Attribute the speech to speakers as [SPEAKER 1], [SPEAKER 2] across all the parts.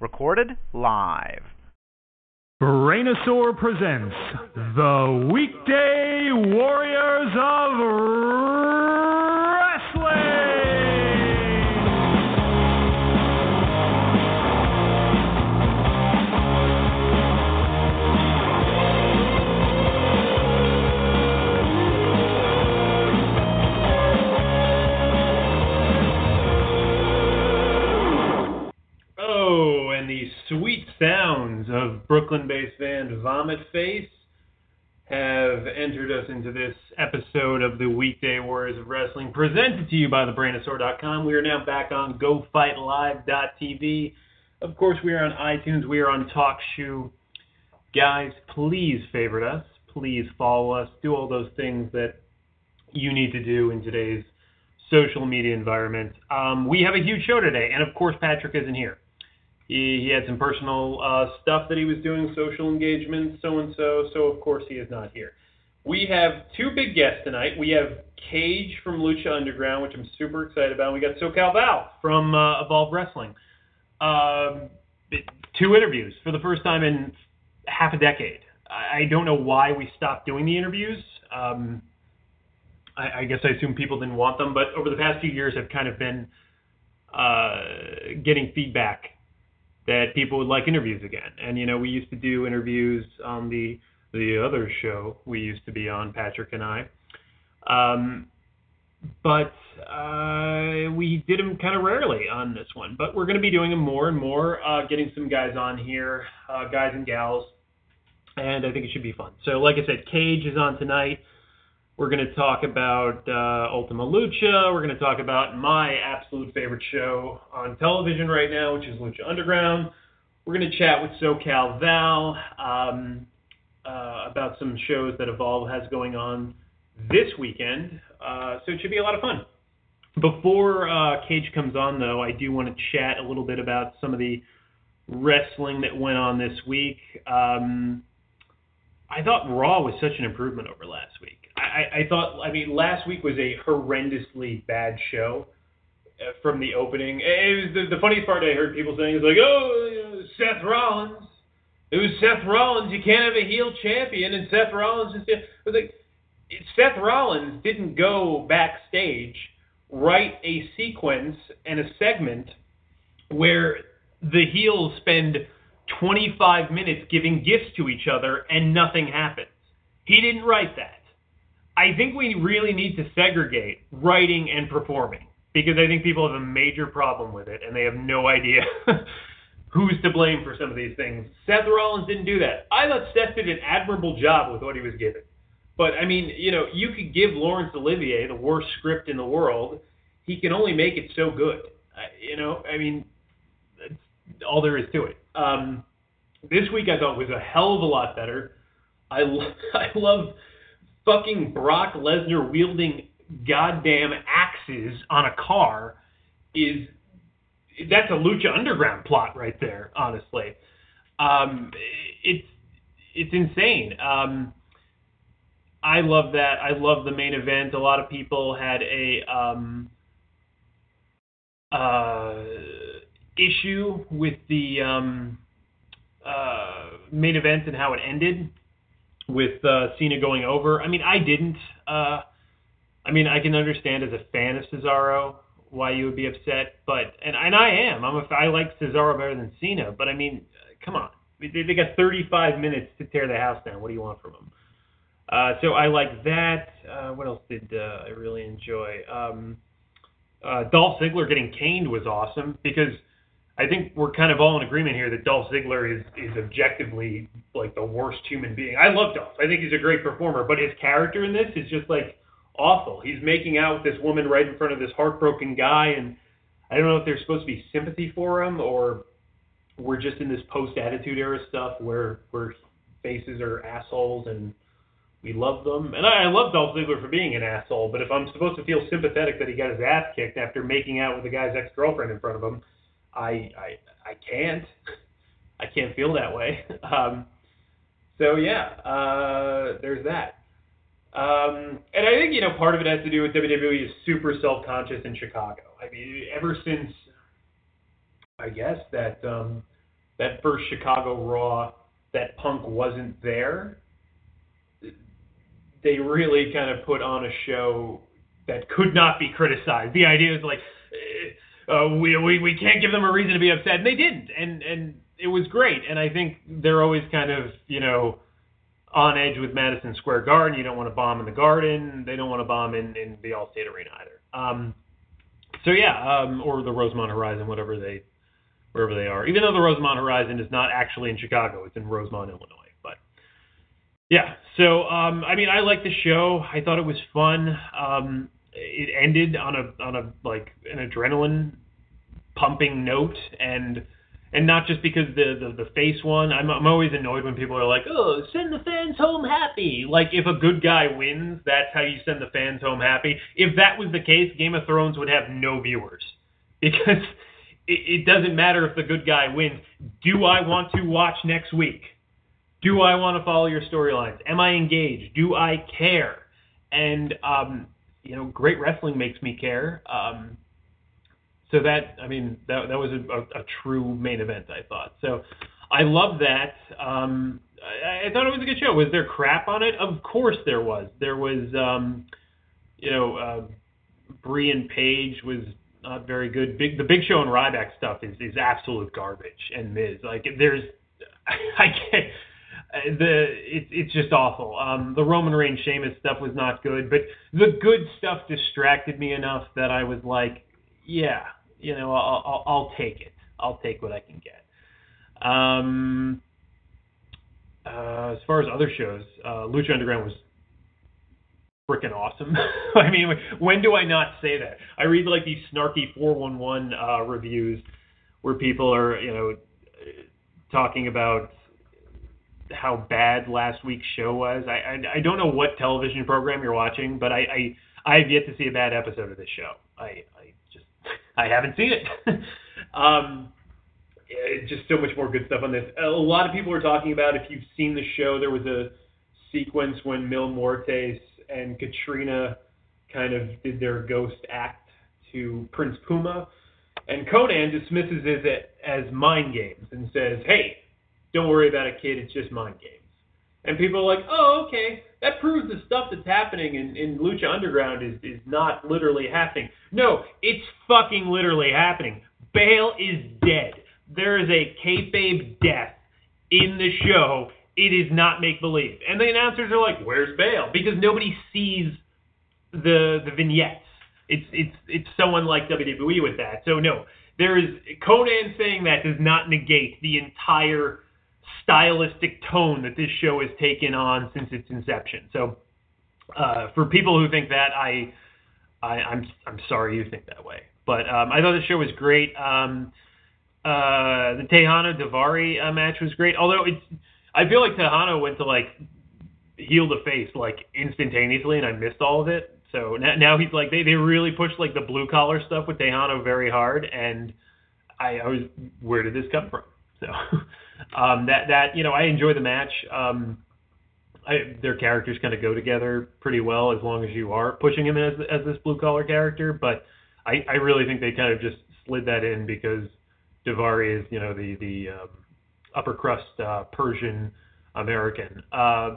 [SPEAKER 1] Recorded live.
[SPEAKER 2] Brainosaur presents the Weekday Warriors of
[SPEAKER 3] sounds of Brooklyn-based band Vomit Face have entered us into this episode of the Weekday Warriors of Wrestling, presented to you by thebrainosaur.com. We are now back on GoFightLive.tv. Of course, we are on iTunes. We are on TalkShoe. Guys, please favorite us. Please follow us. Do all those things that you need to do in today's social media environment. Um, we have a huge show today, and of course, Patrick isn't here. He, he had some personal uh, stuff that he was doing, social engagement, so and so. So of course he is not here. We have two big guests tonight. We have Cage from Lucha Underground, which I'm super excited about. We got SoCal Val from uh, Evolve Wrestling. Um, two interviews for the first time in half a decade. I, I don't know why we stopped doing the interviews. Um, I, I guess I assume people didn't want them, but over the past few years, I've kind of been uh, getting feedback that people would like interviews again. And you know, we used to do interviews on the the other show we used to be on, Patrick and I. Um, but uh, we did them kind of rarely on this one. But we're going to be doing them more and more, uh, getting some guys on here, uh, guys and gals, and I think it should be fun. So, like I said, Cage is on tonight. We're going to talk about uh, Ultima Lucha. We're going to talk about my absolute favorite show on television right now, which is Lucha Underground. We're going to chat with SoCal Val um, uh, about some shows that Evolve has going on this weekend. Uh, so it should be a lot of fun. Before uh, Cage comes on, though, I do want to chat a little bit about some of the wrestling that went on this week. Um, I thought Raw was such an improvement over last week. I, I thought, I mean, last week was a horrendously bad show uh, from the opening. It was the, the funniest part I heard people saying is like, oh, Seth Rollins. It was Seth Rollins. You can't have a heel champion, and Seth Rollins just. It was like Seth Rollins didn't go backstage, write a sequence and a segment where the heels spend 25 minutes giving gifts to each other and nothing happens. He didn't write that. I think we really need to segregate writing and performing because I think people have a major problem with it and they have no idea who's to blame for some of these things. Seth Rollins didn't do that. I thought Seth did an admirable job with what he was given. But I mean, you know, you could give Laurence Olivier the worst script in the world. He can only make it so good. You know, I mean, that's all there is to it. Um, this week I thought was a hell of a lot better. I lo- I love fucking Brock Lesnar wielding goddamn axes on a car is that's a Lucha Underground plot right there. Honestly, um, it's it's insane. Um, I love that. I love the main event. A lot of people had a um, uh, issue with the um, uh, main event and how it ended with uh, Cena going over. I mean, I didn't. Uh, I mean, I can understand as a fan of Cesaro why you would be upset, but and and I am. I'm a, I like Cesaro better than Cena, but I mean, come on, they, they got 35 minutes to tear the house down. What do you want from them? Uh, so I like that. Uh, what else did uh, I really enjoy? Um, uh, Dolph Ziggler getting caned was awesome because I think we're kind of all in agreement here that Dolph Ziggler is is objectively like the worst human being. I love Dolph. I think he's a great performer, but his character in this is just like awful. He's making out with this woman right in front of this heartbroken guy, and I don't know if there's supposed to be sympathy for him or we're just in this post attitude era stuff where where faces are assholes and we love them. And I, I love Dolph Ziggler for being an asshole, but if I'm supposed to feel sympathetic that he got his ass kicked after making out with the guy's ex girlfriend in front of him, I I I can't. I can't feel that way. Um, so yeah, uh, there's that. Um, and I think you know part of it has to do with WWE is super self-conscious in Chicago. I mean, ever since I guess that um, that first Chicago Raw, that Punk wasn't there. They really kind of put on a show that could not be criticized. The idea is like, uh, we, we we can't give them a reason to be upset, and they didn't, and and it was great. And I think they're always kind of you know on edge with Madison Square Garden. You don't want to bomb in the Garden. They don't want to bomb in in the Allstate Arena either. Um, so yeah, um, or the Rosemont Horizon, whatever they wherever they are. Even though the Rosemont Horizon is not actually in Chicago, it's in Rosemont, Illinois. But yeah, so um, I mean, I liked the show. I thought it was fun. Um, it ended on a on a like an adrenaline pumping note and and not just because the, the the face one. I'm I'm always annoyed when people are like, "Oh, send the fans home happy." Like if a good guy wins, that's how you send the fans home happy. If that was the case, Game of Thrones would have no viewers because it, it doesn't matter if the good guy wins. Do I want to watch next week? Do I want to follow your storylines? Am I engaged? Do I care? And um, you know, great wrestling makes me care. Um, so that I mean that that was a, a, a true main event I thought. So I love that. Um, I, I thought it was a good show. Was there crap on it? Of course there was. There was um, you know uh, Brie and Paige was not very good. Big the Big Show and Ryback stuff is is absolute garbage. And Miz like there's I can't the it, it's just awful. Um, the Roman Reigns Sheamus stuff was not good, but the good stuff distracted me enough that I was like, yeah, you know, I'll, I'll, I'll take it. I'll take what I can get. Um, uh, as far as other shows, uh, Lucha Underground was freaking awesome. I mean, when do I not say that? I read like these snarky 411 uh, reviews where people are, you know, talking about how bad last week's show was. I, I I don't know what television program you're watching, but I I, I have yet to see a bad episode of this show. I I just I haven't seen it. um, just so much more good stuff on this. A lot of people are talking about if you've seen the show, there was a sequence when Mil Muertes and Katrina kind of did their ghost act to Prince Puma. And Konnan dismisses it as mind games and says, hey, don't worry about a kid, it's just mind games. And people are like, oh, okay, that proves the stuff that's happening in, in Lucha Underground is, is not literally happening. No, it's fucking literally happening. Bail is dead. There is a kayfabe death in the show. It is not make believe. And the announcers are like, where's Bail? Because nobody sees the the vignettes. It's it's it's someone like WWE with that. So no, there is Konnan saying that does not negate the entire stylistic tone that this show has taken on since its inception. So, uh, for people who think that, I, I am I'm, I'm sorry you think that way. But um, I thought the show was great. Um, uh, the Texano Daivari uh, match was great. Although it's, I feel like Texano went to like heel the face like instantaneously, and I missed all of it. So now, now he's like they they really pushed like the blue collar stuff with Texano very hard, and I, I was where did this come from? So um, that that you know I enjoy the match. Um, I, their characters kind of go together pretty well as long as you are pushing him as as this blue collar character. But I, I really think they kind of just slid that in because Daivari is you know the the um, upper crust uh, Persian American. Uh,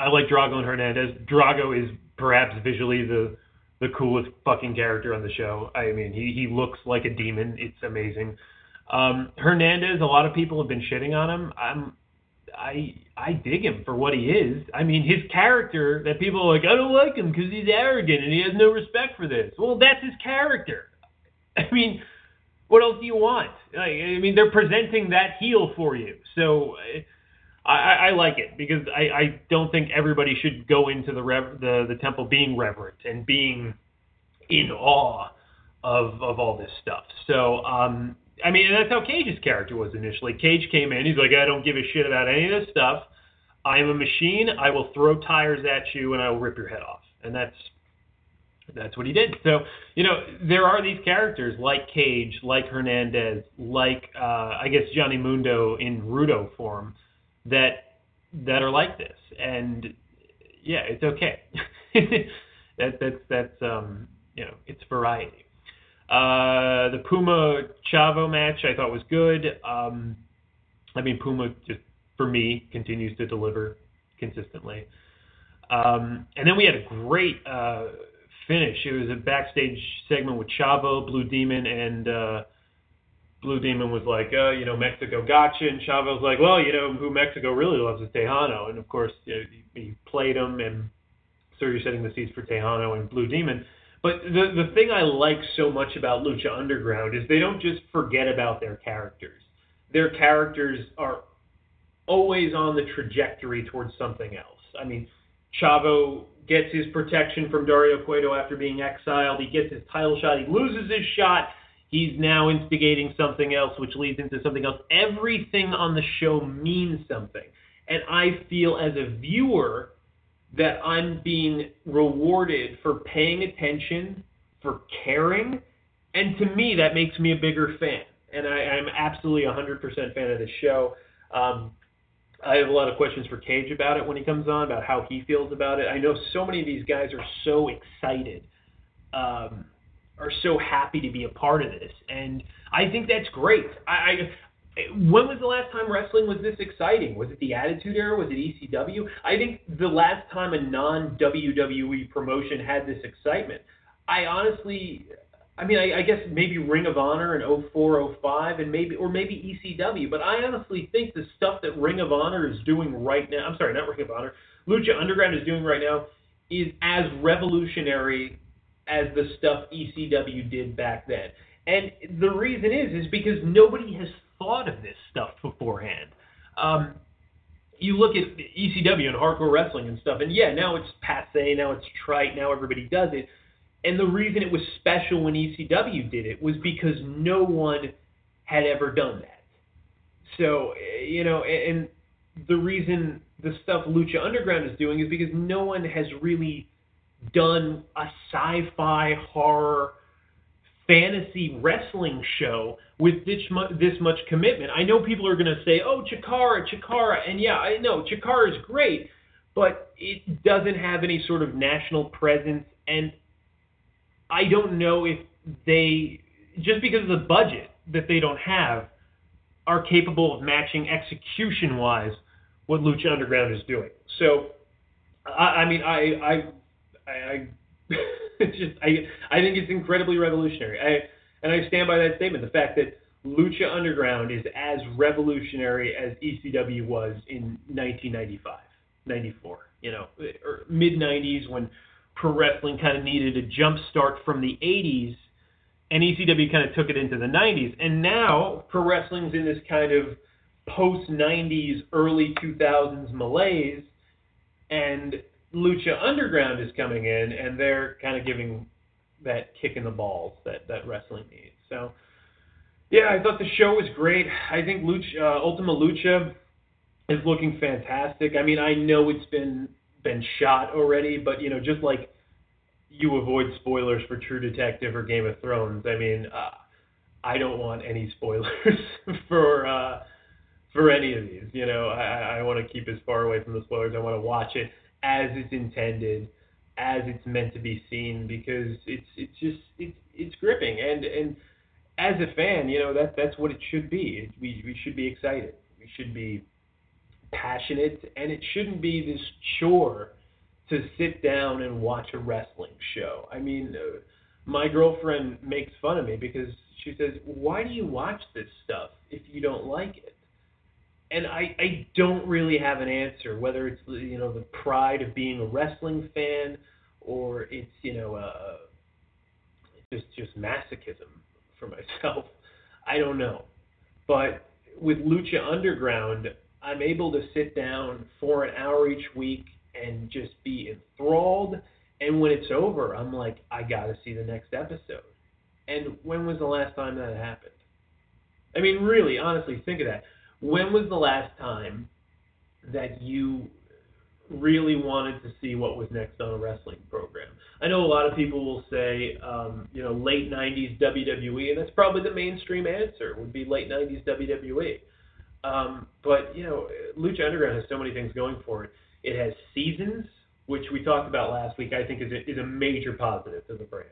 [SPEAKER 3] I like Drago and Hernandez. Drago is perhaps visually the the coolest fucking character on the show. I mean, he he looks like a demon. It's amazing. Um, Hernandez, a lot of people have been shitting on him. I'm, I I dig him for what he is. I mean, his character that people are like, I don't like him because he's arrogant and he has no respect for this. Well, that's his character. I mean, what else do you want? Like, I mean, they're presenting that heel for you, so I, I like it because I, I don't think everybody should go into the rev, the the temple being reverent and being in awe of of all this stuff. So um, I mean, that's how Cage's character was initially. Cage came in, he's like, I don't give a shit about any of this stuff. I am a machine. I will throw tires at you and I will rip your head off. And that's that's what he did. So, you know, there are these characters like Cage, like Hernandez, like uh, I guess Johnny Mundo in Rudo form that that are like this. And yeah, it's okay. that, that's that's um, you know, it's variety. Uh, the Puma Chavo match I thought was good. Um, I mean, Puma just for me continues to deliver consistently. Um, and then we had a great uh, finish. It was a backstage segment with Chavo, Blue Demon, and uh, Blue Demon was like, uh, you know, Mexico gotcha, and Chavo was like, well, you know, who Mexico really loves is Texano, and of course, you know, he, played him, and so you're setting the seats for Texano and Blue Demon. But the the thing I like so much about Lucha Underground is they don't just forget about their characters. Their characters are always on the trajectory towards something else. I mean, Chavo gets his protection from Dario Cueto after being exiled. He gets his title shot. He loses his shot. He's now instigating something else, which leads into something else. Everything on the show means something. And I feel as a viewer that I'm being rewarded for paying attention, for caring. And to me, that makes me a bigger fan. And I, I'm absolutely 100% fan of this show. Um, I have a lot of questions for Cage about it when he comes on, about how he feels about it. I know so many of these guys are so excited, um, are so happy to be a part of this, and I think that's great. I, I when was the last time wrestling was this exciting? Was it the Attitude Era? Was it ECW? I think the last time a non WWE promotion had this excitement. I honestly, I mean, I, I guess maybe Ring of Honor in 04, 05, and maybe or maybe ECW. But I honestly think the stuff that Ring of Honor is doing right now, I'm sorry, not Ring of Honor, Lucha Underground is doing right now, is as revolutionary as the stuff ECW did back then. And the reason is, is because nobody has thought of this stuff beforehand. Um, you look at ECW and hardcore wrestling and stuff, and yeah, now it's passe, now it's trite, now everybody does it. And the reason it was special when ECW did it was because no one had ever done that. So, you know, and the reason the stuff Lucha Underground is doing is because no one has really done a sci-fi horror fantasy wrestling show with this much, this much commitment. I know people are going to say, "Oh, Chikara, Chikara," and yeah, I know Chikara is great, but it doesn't have any sort of national presence, and I don't know if they just because of the budget that they don't have are capable of matching execution wise what Lucha Underground is doing. So, I, I mean, I, I, I, just I, I think it's incredibly revolutionary. I, and I stand by that statement. The fact that Lucha Underground is as revolutionary as ECW was in 1995, 94. You know, or mid 90s when pro wrestling kind of needed a jump start from the 80s, and ECW kind of took it into the 90s. And now pro wrestling's in this kind of post 90s, early 2000s malaise, and Lucha Underground is coming in, and they're kind of giving that kick in the balls that that wrestling needs. So, yeah, I thought the show was great. I think Lucha, uh, Ultima Lucha is looking fantastic. I mean, I know it's been been shot already, but you know, just like you avoid spoilers for True Detective or Game of Thrones, I mean, uh, I don't want any spoilers for uh, for any of these. You know, I, I want to keep as far away from the spoilers. I want to watch it as it's intended, as it's meant to be seen, because it's it's just it's it's gripping and and as a fan, you know that that's what it should be. We we should be excited. We should be passionate, and it shouldn't be this chore to sit down and watch a wrestling show. I mean, uh, my girlfriend makes fun of me because she says, "Why do you watch this stuff if you don't like it?" And I I don't really have an answer. Whether it's you know the pride of being a wrestling fan, or it's you know uh, just just masochism for myself. I don't know, but with Lucha Underground, I'm able to sit down for an hour each week and just be enthralled. And when it's over, I'm like, I got to see the next episode. And when was the last time that happened? I mean, really, honestly, think of that. When was the last time that you really wanted to see what was next on a wrestling program? I know a lot of people will say, um, you know, late 90s WWE, and that's probably the mainstream answer, would be late 90s WWE. Um, but you know, Lucha Underground has so many things going for it. It has seasons, which we talked about last week. I think is a, is a major positive to the brand.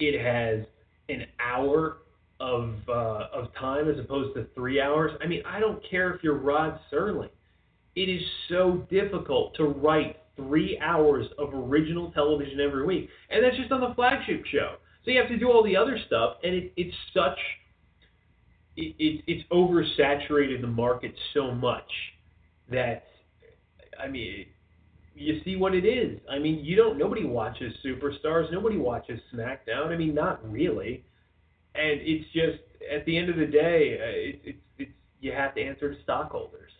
[SPEAKER 3] It has an hour of uh, of time as opposed to three hours. I mean, I don't care if you're Rod Serling. It is so difficult to write three hours of original television every week, and that's just on the flagship show. So you have to do all the other stuff, and it, it's such it, it, it's oversaturated the market so much that I mean you see what it is. I mean, you don't. Nobody watches Superstars. Nobody watches SmackDown. I mean, not really. And it's just at the end of the day, uh, it, it's it's you have to answer to stockholders.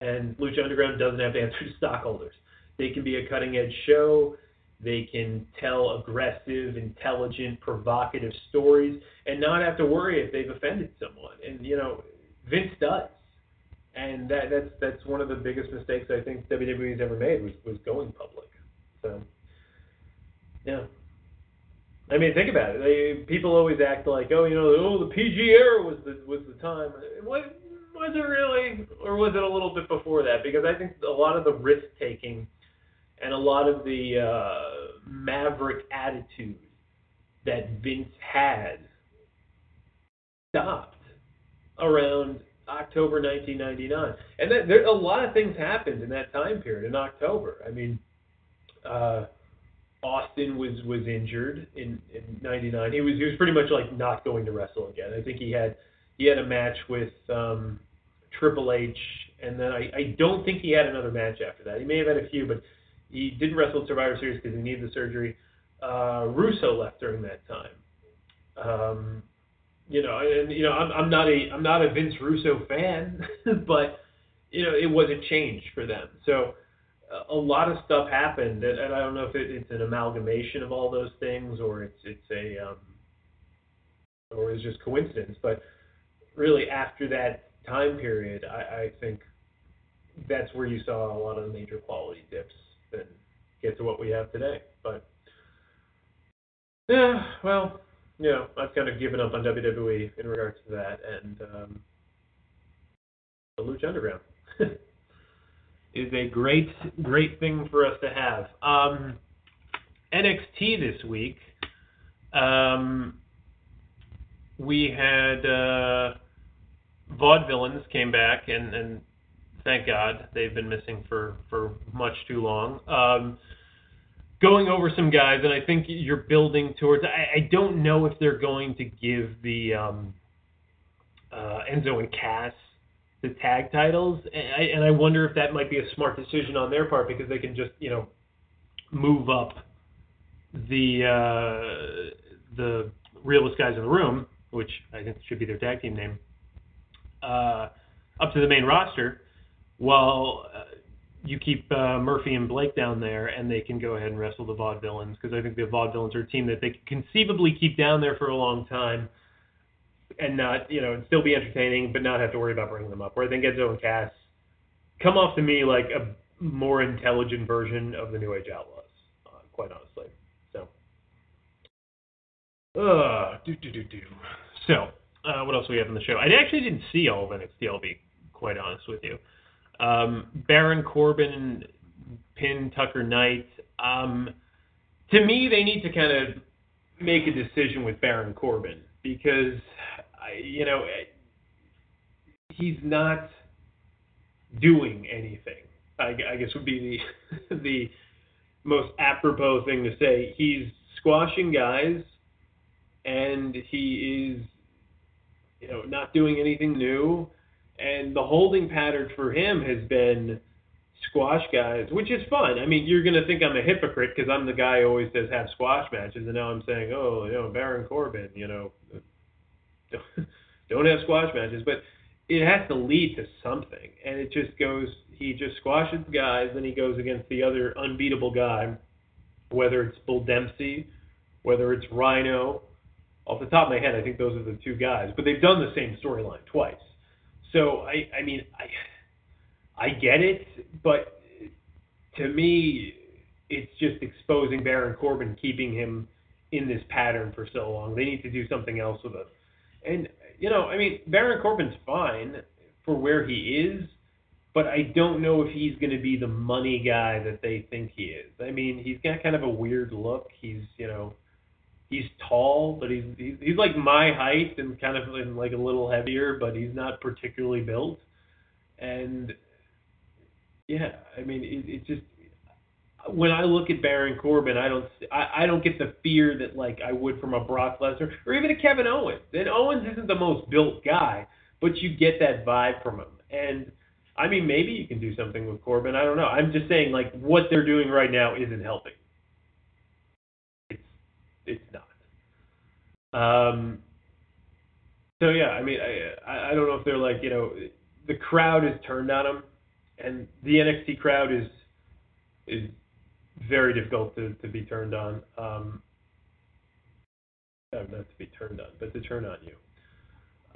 [SPEAKER 3] And Lucha Underground doesn't have to answer to stockholders. They can be a cutting edge show. They can tell aggressive, intelligent, provocative stories and not have to worry if they've offended someone. And you know, Vince does and that that's that's one of the biggest mistakes I think WWE's ever made was was going public. So yeah. I mean, think about it. They, people always act like, oh, you know, oh, the PG era was the was the time. Was was it really, or was it a little bit before that? Because I think a lot of the risk taking and a lot of the uh, maverick attitude that Vince had stopped around October 1999, and that, there a lot of things happened in that time period in October. I mean, uh, Austin was was injured in in '99. He was he was pretty much like not going to wrestle again. I think he had he had a match with um, Triple H, and then I I don't think he had another match after that. He may have had a few, but he didn't wrestle Survivor Series because he needed the surgery. Uh, Russo left during that time. Um, you know, and you know, I'm I'm not a I'm not a Vince Russo fan, but you know, it was a change for them. So a lot of stuff happened, and, I don't know if it, it's an amalgamation of all those things or it's it's a um, or it's just coincidence. But really, after that time period, I, I think that's where you saw a lot of the major quality dips and get to what we have today. But yeah, well, you know, I've kind of given up on WWE in regards to that, and um, the Lucha Underground is a great, great thing for us to have. Um, NXT this week, um, we had uh, Vaudevillains came back, and, and thank God they've been missing for, for much too long. Um, going over some guys, and I think you're building towards. I, I don't know if they're going to give the um, uh, Enzo and Cass the tag titles, and I, and I wonder if that might be a smart decision on their part because they can just you know move up the uh, the realest guys in the room, which I think should be their tag team name, uh, up to the main roster, while uh, you keep uh, Murphy and Blake down there, and they can go ahead and wrestle the Vaudevillains because I think the Vaudevillains are a team that they could conceivably keep down there for a long time and not, you know, still be entertaining, but not have to worry about bringing them up. Where I think Enzo and Cass come off to me like a more intelligent version of the New Age Outlaws, uh, quite honestly. So, uh, do do do do. So, uh, what else we have in the show? I actually didn't see all of NXT. I'll be quite honest with you. Um, Baron Corbin pin Tucker Knight. Um, to me, they need to kind of make a decision with Baron Corbin because, you know, eh, he's not doing anything. I, I guess would be the the most apropos thing to say. He's squashing guys, and he is, you know, not doing anything new and the holding pattern for him has been squash guys, which is fun. I mean, you're to think I'm a hypocrite because I'm the guy who always says have squash matches, and now I'm saying, oh, you know, Baron Corbin, you know, don't have squash matches, but it has to lead to something, and it just goes. He just squashes guys, then he goes against the other unbeatable guy, whether it's Bull Dempsey, whether it's Rhino. Off the top of my head, I think those are the two guys, but they've done the same storyline twice. So I, I mean, I, I get it, but to me, it's just exposing Baron Corbin, keeping him in this pattern for so long. They need to do something else with it. And you know, I mean, Baron Corbin's fine for where he is, but I don't know if he's going to be the money guy that they think he is. I mean, he's got kind of a weird look. He's, you know, he's tall, but he's he's, he's like my height and kind of and like a little heavier, but he's not particularly built. And yeah, I mean, it, it just when I look at Baron Corbin, I don't I, I don't get the fear that like I would from a Brock Lesnar or even a Kevin Owens. And Owens isn't the most built guy, but you get that vibe from him. And I mean, maybe you can do something with Corbin. I don't know. I'm just saying, like what they're doing right now isn't helping. It's it's not. Um. So yeah, I mean, I I don't know if they're like you know the crowd is turned on them, and the NXT crowd is is very difficult to, to be turned on. Um, not to be turned on, but to turn on you.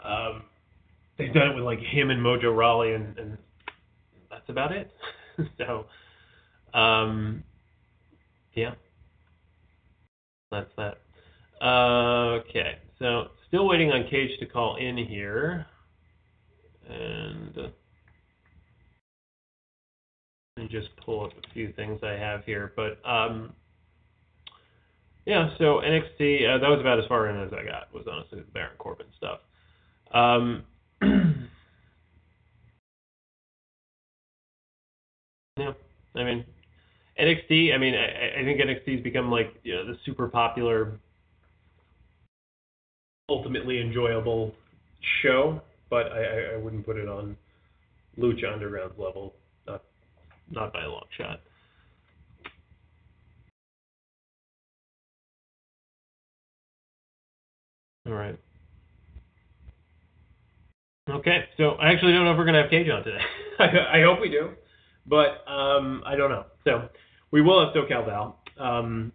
[SPEAKER 3] Um, they've done it with like him and Mojo Rawley, and, and that's about it. so, um, yeah, that's that. Uh, okay, so still waiting on Cage to call in here, and. Me just pull up a few things I have here. But um, yeah, so NXT uh, that was about as far in as I got. Was honestly the Baron Corbin stuff. Um, yeah, I mean NXT. I mean, I, I think NXT's become like you know the super popular, ultimately enjoyable show. But I, I wouldn't put it on Lucha Underground's level not by a long shot. All right. Okay, so I actually don't know if we're gonna have Cage on today. I, hope we do, but um, I don't know. So we will have SoCal Val. Um,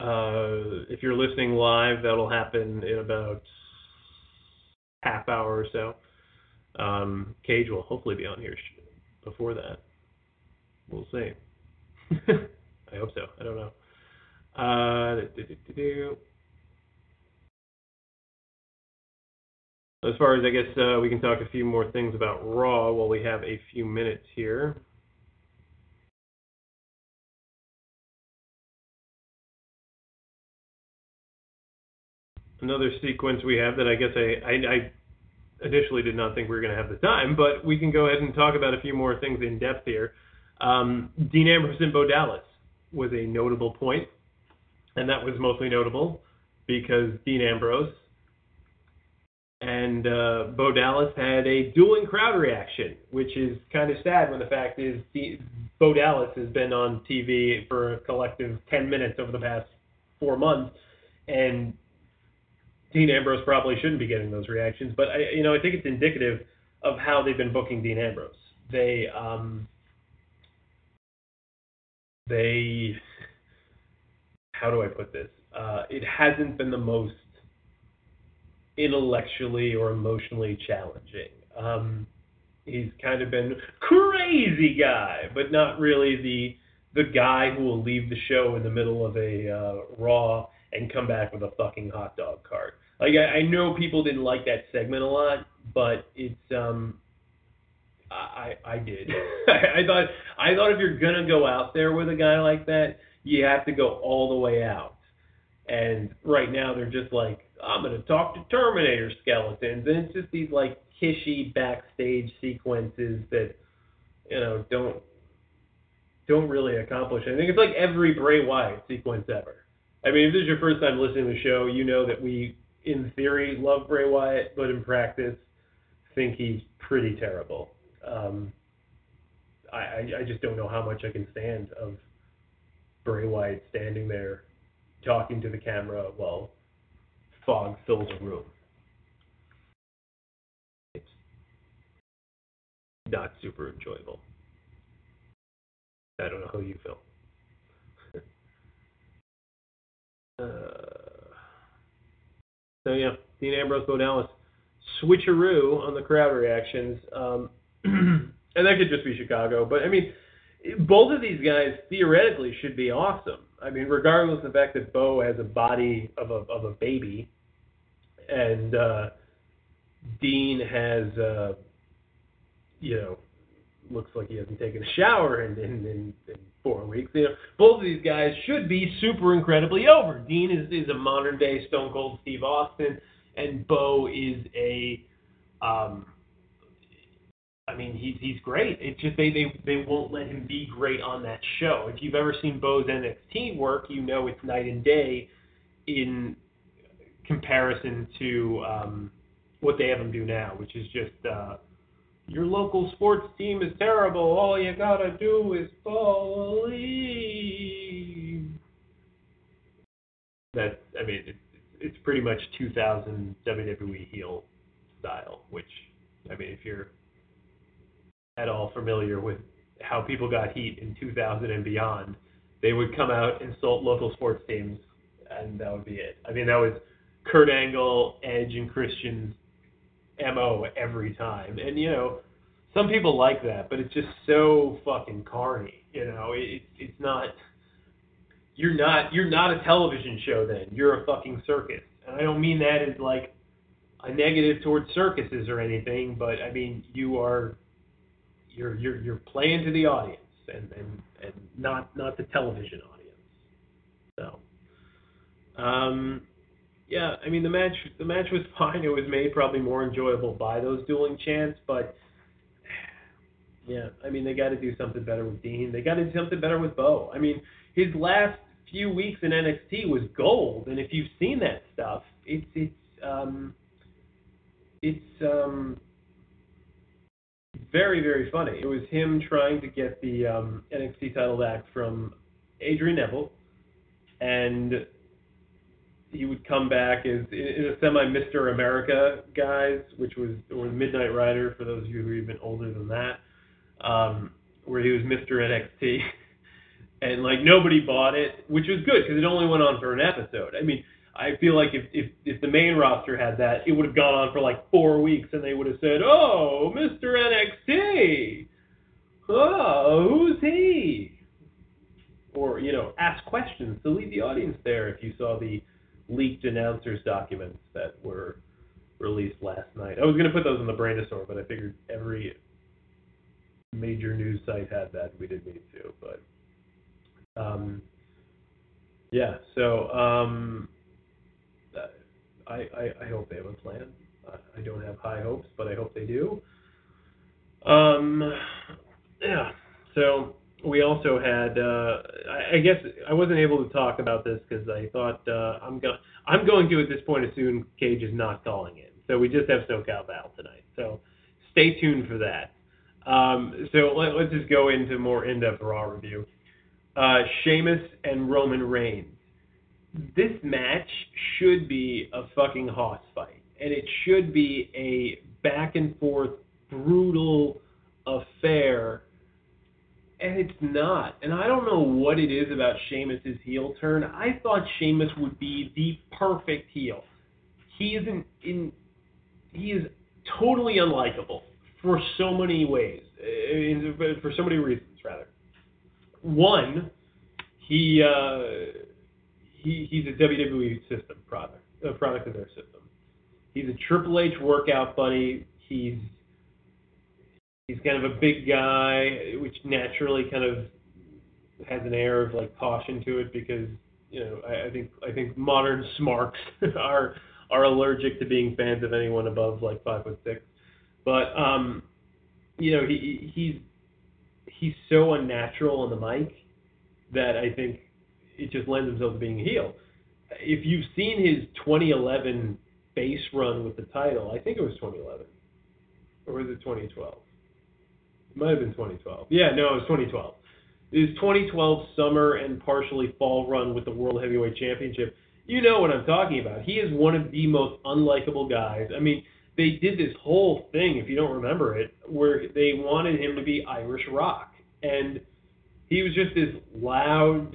[SPEAKER 3] uh, if you're listening live, that'll happen in about half hour or so. Um, Cage will hopefully be on here before that. We'll see. I hope so. I don't know. Uh, as far as I guess uh, we can talk a few more things about Raw while we have a few minutes here. Another sequence we have that I guess I, I, I initially did not think we were going to have the time, but we can go ahead and talk about a few more things in depth here. Um, Dean Ambrose and Bo Dallas was a notable point, and that was mostly notable because Dean Ambrose and uh, Bo Dallas had a dueling crowd reaction, which is kind of sad when the fact is D- Bo Dallas has been on TV for a collective 10 minutes over the past four months, and Dean Ambrose probably shouldn't be getting those reactions. But I, you know, I think it's indicative of how they've been booking Dean Ambrose. They, um, they, how do I put this? Uh, it hasn't been the most intellectually or emotionally challenging. Um, he's kind of been crazy guy, but not really the the guy who will leave the show in the middle of a uh, Raw and come back with a fucking hot dog cart. Like I, I know people didn't like that segment a lot, but it's um I I did. I, thought I thought if you're gonna go out there with a guy like that, you have to go all the way out. And right now they're just like, I'm gonna talk to Terminator skeletons, and it's just these like kishy backstage sequences that you know don't don't really accomplish anything. It's like every Bray Wyatt sequence ever. I mean, if this is your first time listening to the show, you know that we in theory, love Bray Wyatt, but in practice, think he's pretty terrible. Um, I, I just don't know how much I can stand of Bray Wyatt standing there talking to the camera while fog fills a room. It's not super enjoyable. I don't know how you feel. uh, so yeah, Dean Ambrose, Bo Dallas, switcheroo on the crowd reactions, um, and that could just be Chicago. But I mean, both of these guys theoretically should be awesome. I mean, regardless of the fact that Bo has a body of a of a baby, and uh, Dean has uh, you know looks like he hasn't taken a shower in in, in, in four weeks. You know, both of these guys should be super incredibly over. Dean is is a modern day Stone Cold Steve Austin, and Bo is a um, I mean, he's he's great. It's just they, they they won't let him be great on that show. If you've ever seen Bo's NXT work, you know it's night and day in comparison to um, what they have him do now, which is just uh, your local sports team is terrible. All you gotta do is believe. That I mean, it's it's pretty much 2000 WWE heel style, which I mean, if you're at all familiar with how people got heat in 2000 and beyond, they would come out, insult local sports teams, and that would be it. I mean, that was Kurt Angle, Edge, and Christian's mo every time. And you know, some people like that, but it's just so fucking carny. You know, it, it's not. You're not. You're not a television show. Then you're a fucking circus, and I don't mean that as like a negative towards circuses or anything, but I mean you are you're you're you're playing to the audience and and, and not not the television audience. So, um, yeah, I mean the match the match was fine. It was made probably more enjoyable by those dueling chants, but yeah, I mean they got to do something better with Dean. They got to do something better with Bo. I mean his last few weeks in NXT was gold, and if you've seen that stuff, it's it's um it's um very very funny. It was him trying to get the um, NXT title back from Adrian Neville, and he would come back as in a semi Mr. America guise, which was or Midnight Rider for those of you who are even older than that, um, where he was Mr. NXT. And like nobody bought it, which was good because it only went on for an episode. I mean, I feel like if, if if the main roster had that, it would have gone on for like four weeks, and they would have said, "Oh, Mr. NXT, oh, who's he?" Or you know, ask questions to lead the audience there. If you saw the leaked announcers documents that were released last night, I was going to put those in the Brainosaur, but I figured every major news site had that. We didn't need to, but um, yeah. So. Um, I, I, I hope they have a plan. I, I don't have high hopes, but I hope they do. Um, yeah. So we also had. Uh, I, I guess I wasn't able to talk about this because I thought uh, I'm going. I'm going to at this point assume Cage is not calling in. So we just have SoCal Val tonight. So stay tuned for that. Um, so let, us just go into more in-depth Raw review. Uh, Sheamus and Roman Reigns this match should be a fucking hoss fight, and it should be a back and forth brutal affair, and it's not. And I don't know what it is about Sheamus's heel turn. I thought Sheamus would be the perfect heel. He is in, he is totally unlikable for so many ways, for so many reasons rather. One, he. Uh, he he's a WWE system product, a product of their system. He's a Triple H workout buddy. He's he's kind of a big guy, which naturally kind of has an air of like caution to it because you know I, I think I think modern smarks are are allergic to being fans of anyone above like five foot six. But um, you know he he's he's so unnatural on the mic that I think it just lends himself to being a heel. If you've seen his 2011 base run with the title, I think it was 2011, or was it 2012? It might have been 2012. Yeah, no, it was 2012. His 2012 summer and partially fall run with the World Heavyweight Championship. You know what I'm talking about. He is one of the most unlikable guys. I mean, they did this whole thing, if you don't remember it, where they wanted him to be Irish Rock, and he was just this loud,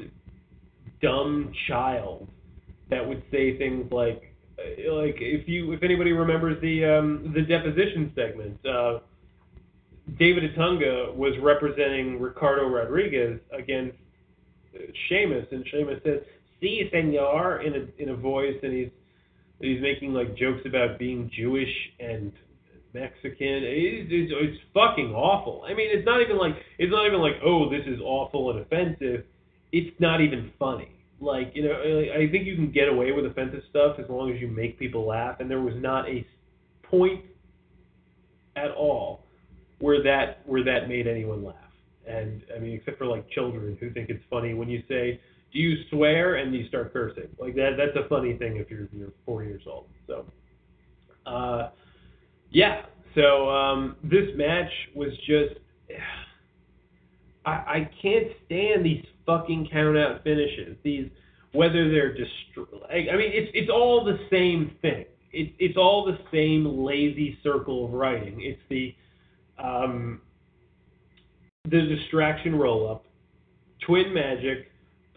[SPEAKER 3] dumb child that would say things like like if you if anybody remembers the um, the deposition segment, uh, David Otunga was representing Ricardo Rodriguez against Sheamus, and Sheamus says, "See, senor," in a in a voice, and he's he's making like jokes about being Jewish and Mexican. It's, it's, it's fucking awful. I mean, it's not even like it's not even like oh this is awful and offensive. It's not even funny. Like you know, I think you can get away with offensive stuff as long as you make people laugh. And there was not a point at all where that where that made anyone laugh. And I mean, except for like children who think it's funny when you say, "Do you swear?" and you start cursing. Like that that's a funny thing if you're you're four years old. So, uh, yeah. So um, this match was just. I, I can't stand these fucking count out finishes. These whether they're dist- I mean, it's it's all the same thing. It's it's all the same lazy circle of writing. It's the um, the distraction roll up, twin magic,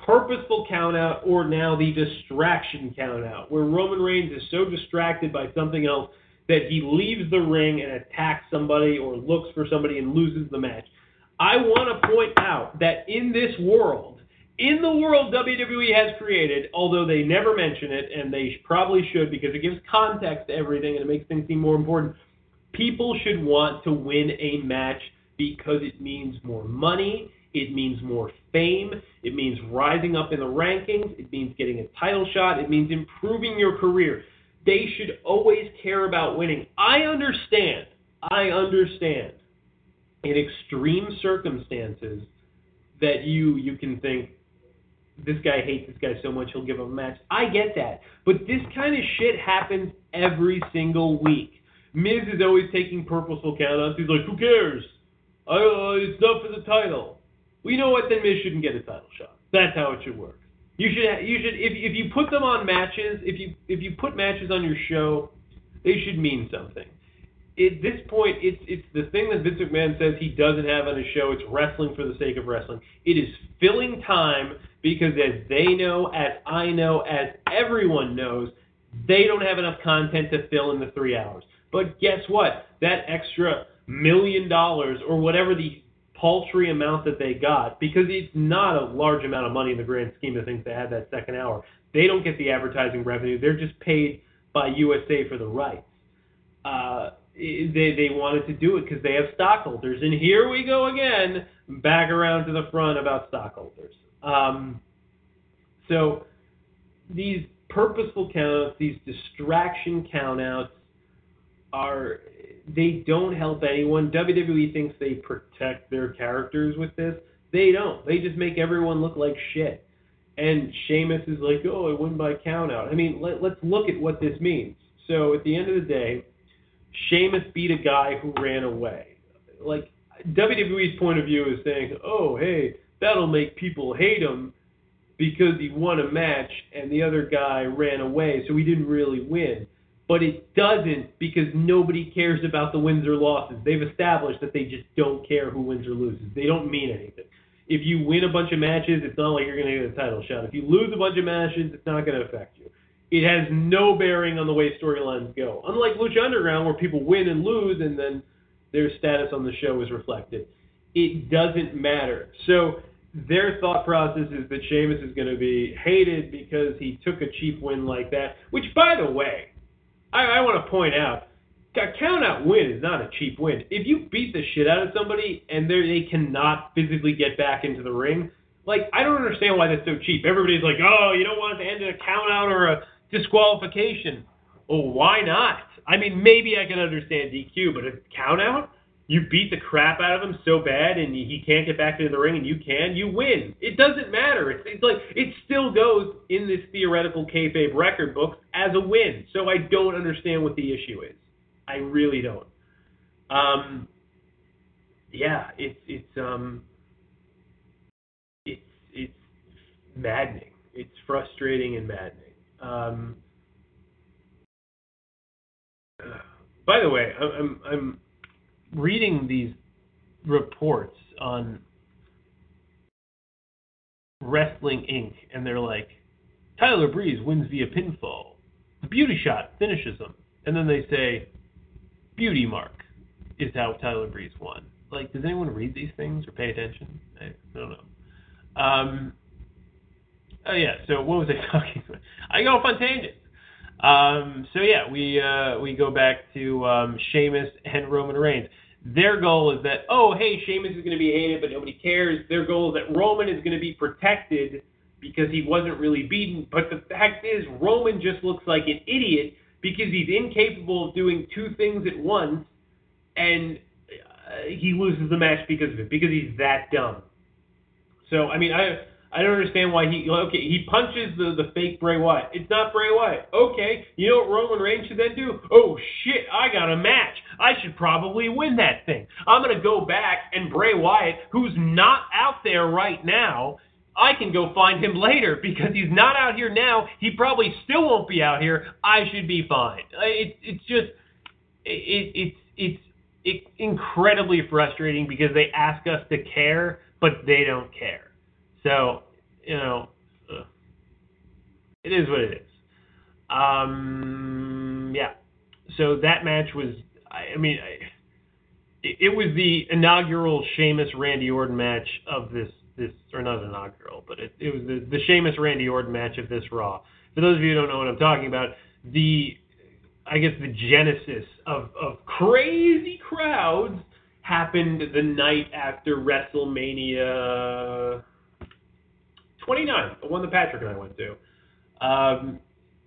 [SPEAKER 3] purposeful count out, or now the distraction count out, where Roman Reigns is so distracted by something else that he leaves the ring and attacks somebody or looks for somebody and loses the match. I want to point out that in this world, in the world WWE has created, although they never mention it, and they probably should because it gives context to everything and it makes things seem more important, people should want to win a match because it means more money, it means more fame, it means rising up in the rankings, it means getting a title shot, it means improving your career. They should always care about winning. I understand, I understand in extreme circumstances that you you can think this guy hates this guy so much he'll give him a match. I get that. But this kind of shit happens every single week. Miz is always taking purposeful countouts. He's like, who cares? I, uh, it's not for the title. Well, you know what? Then Miz shouldn't get a title shot. That's how it should work. You should you should if if you put them on matches, if you if you put matches on your show, they should mean something. At this point, it's it's the thing that Vince McMahon says he doesn't have on his show. It's wrestling for the sake of wrestling. It is filling time because as they know, as I know, as everyone knows, they don't have enough content to fill in the three hours. But guess what? That extra million dollars or whatever the paltry amount that they got, because it's not a large amount of money in the grand scheme of things to have that second hour. They don't get the advertising revenue. They're just paid by USA for the rights. Uh, they they wanted to do it because they have stockholders, and here we go again, back around to the front about stockholders. Um, so these purposeful countouts, these distraction countouts, are they don't help anyone. WWE thinks they protect their characters with this. They don't. They just make everyone look like shit. And Sheamus is like, oh, I win by countout. I mean, let, let's look at what this means. So at the end of the day, Sheamus beat a guy who ran away. Like WWE's point of view is saying, oh, hey, that'll make people hate him because he won a match and the other guy ran away, so he didn't really win but it doesn't because nobody cares about the wins or losses. They've established that they just don't care who wins or loses. They don't mean anything. If you win a bunch of matches, it's not like you're going to get a title shot. If you lose a bunch of matches, it's not going to affect you. It has no bearing on the way storylines go. Unlike Lucha Underground, where people win and lose and then their status on the show is reflected. It doesn't matter. So their thought process is that Sheamus is going to be hated because he took a cheap win like that, which, by the way, I, I want to point out, a count out win is not a cheap win. If you beat the shit out of somebody and they cannot physically get back into the ring, like I don't understand why that's so cheap. Everybody's like, oh, you don't want it to end in a count out or a disqualification. Well, why not? I mean, maybe I can understand DQ, but a count out? You beat the crap out of him so bad and he can't get back into the ring and you can, you win. It doesn't matter. It's, it's like it still goes in this theoretical kayfabe record book as a win. So I don't understand what the issue is. I really don't. Um, yeah, it's it's um, it's it's maddening. It's frustrating and maddening. Um, by the way, I'm I'm reading these reports on Wrestling Inc. and they're like, Tyler Breeze wins via pinfall. The beauty shot finishes him. And then they say, beauty mark is how Tyler Breeze won. Like, does anyone read these things or pay attention? I, don't know. Um, oh, yeah, so what was I talking about? I go off on tangents. Um, so yeah, we uh, we go back to um, Sheamus and Roman Reigns. Their goal is that oh hey Sheamus is going to be hated but nobody cares. Their goal is that Roman is going to be protected because he wasn't really beaten. But the fact is Roman just looks like an idiot because he's incapable of doing two things at once, and uh, he loses the match because of it because he's that dumb. So I mean I I don't understand why he okay he punches the the fake Bray Wyatt. It's not Bray Wyatt. Okay, you know what Roman Reigns should then do? Oh shit, I got a match. I should probably win that thing. I'm gonna go back and Bray Wyatt, who's not out there right now, I can go find him later because he's not out here now. He probably still won't be out here. I should be fine. It, it's just it, it's it's it's incredibly frustrating because they ask us to care, but they don't care. So, you know, it is what it is. Um, yeah. So that match was, I, I mean, I, it, it was the inaugural Sheamus Randy Orton match of this this or not inaugural, but it, it was the the Sheamus Randy Orton match of this Raw. For those of you who don't know what I'm talking about, the I guess the genesis of of crazy crowds happened the night after WrestleMania 29, the one that Patrick and I went to. Um,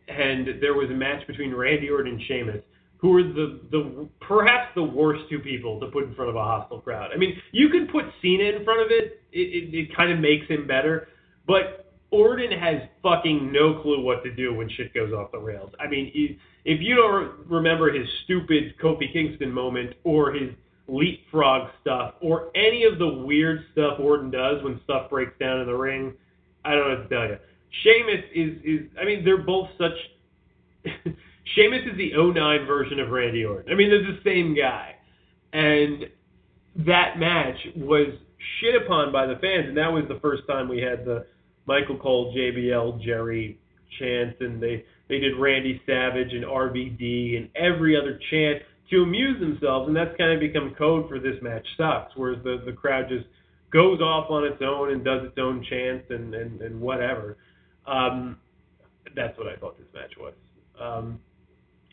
[SPEAKER 3] and there was a match between Randy Orton and Sheamus, who were the, the perhaps the worst two people to put in front of a hostile crowd. I mean, you can put Cena in front of it, it, it, it kind of makes him better, but Orton has fucking no clue what to do when shit goes off the rails. I mean, if you don't remember his stupid Kofi Kingston moment or his leapfrog stuff or any of the weird stuff Orton does when stuff breaks down in the ring, I don't know what to tell you. Sheamus is is I mean they're both such. Sheamus is the 09 version of Randy Orton. I mean they're the same guy, and that match was shit upon by the fans, and that was the first time we had the Michael Cole, JBL, Jerry chant, and they they did Randy Savage and RVD and every other chant to amuse themselves, and that's kind of become code for this match sucks, whereas the the crowd just goes off on its own and does its own chants and, and, and whatever. Um, that's what I thought this match was. Um,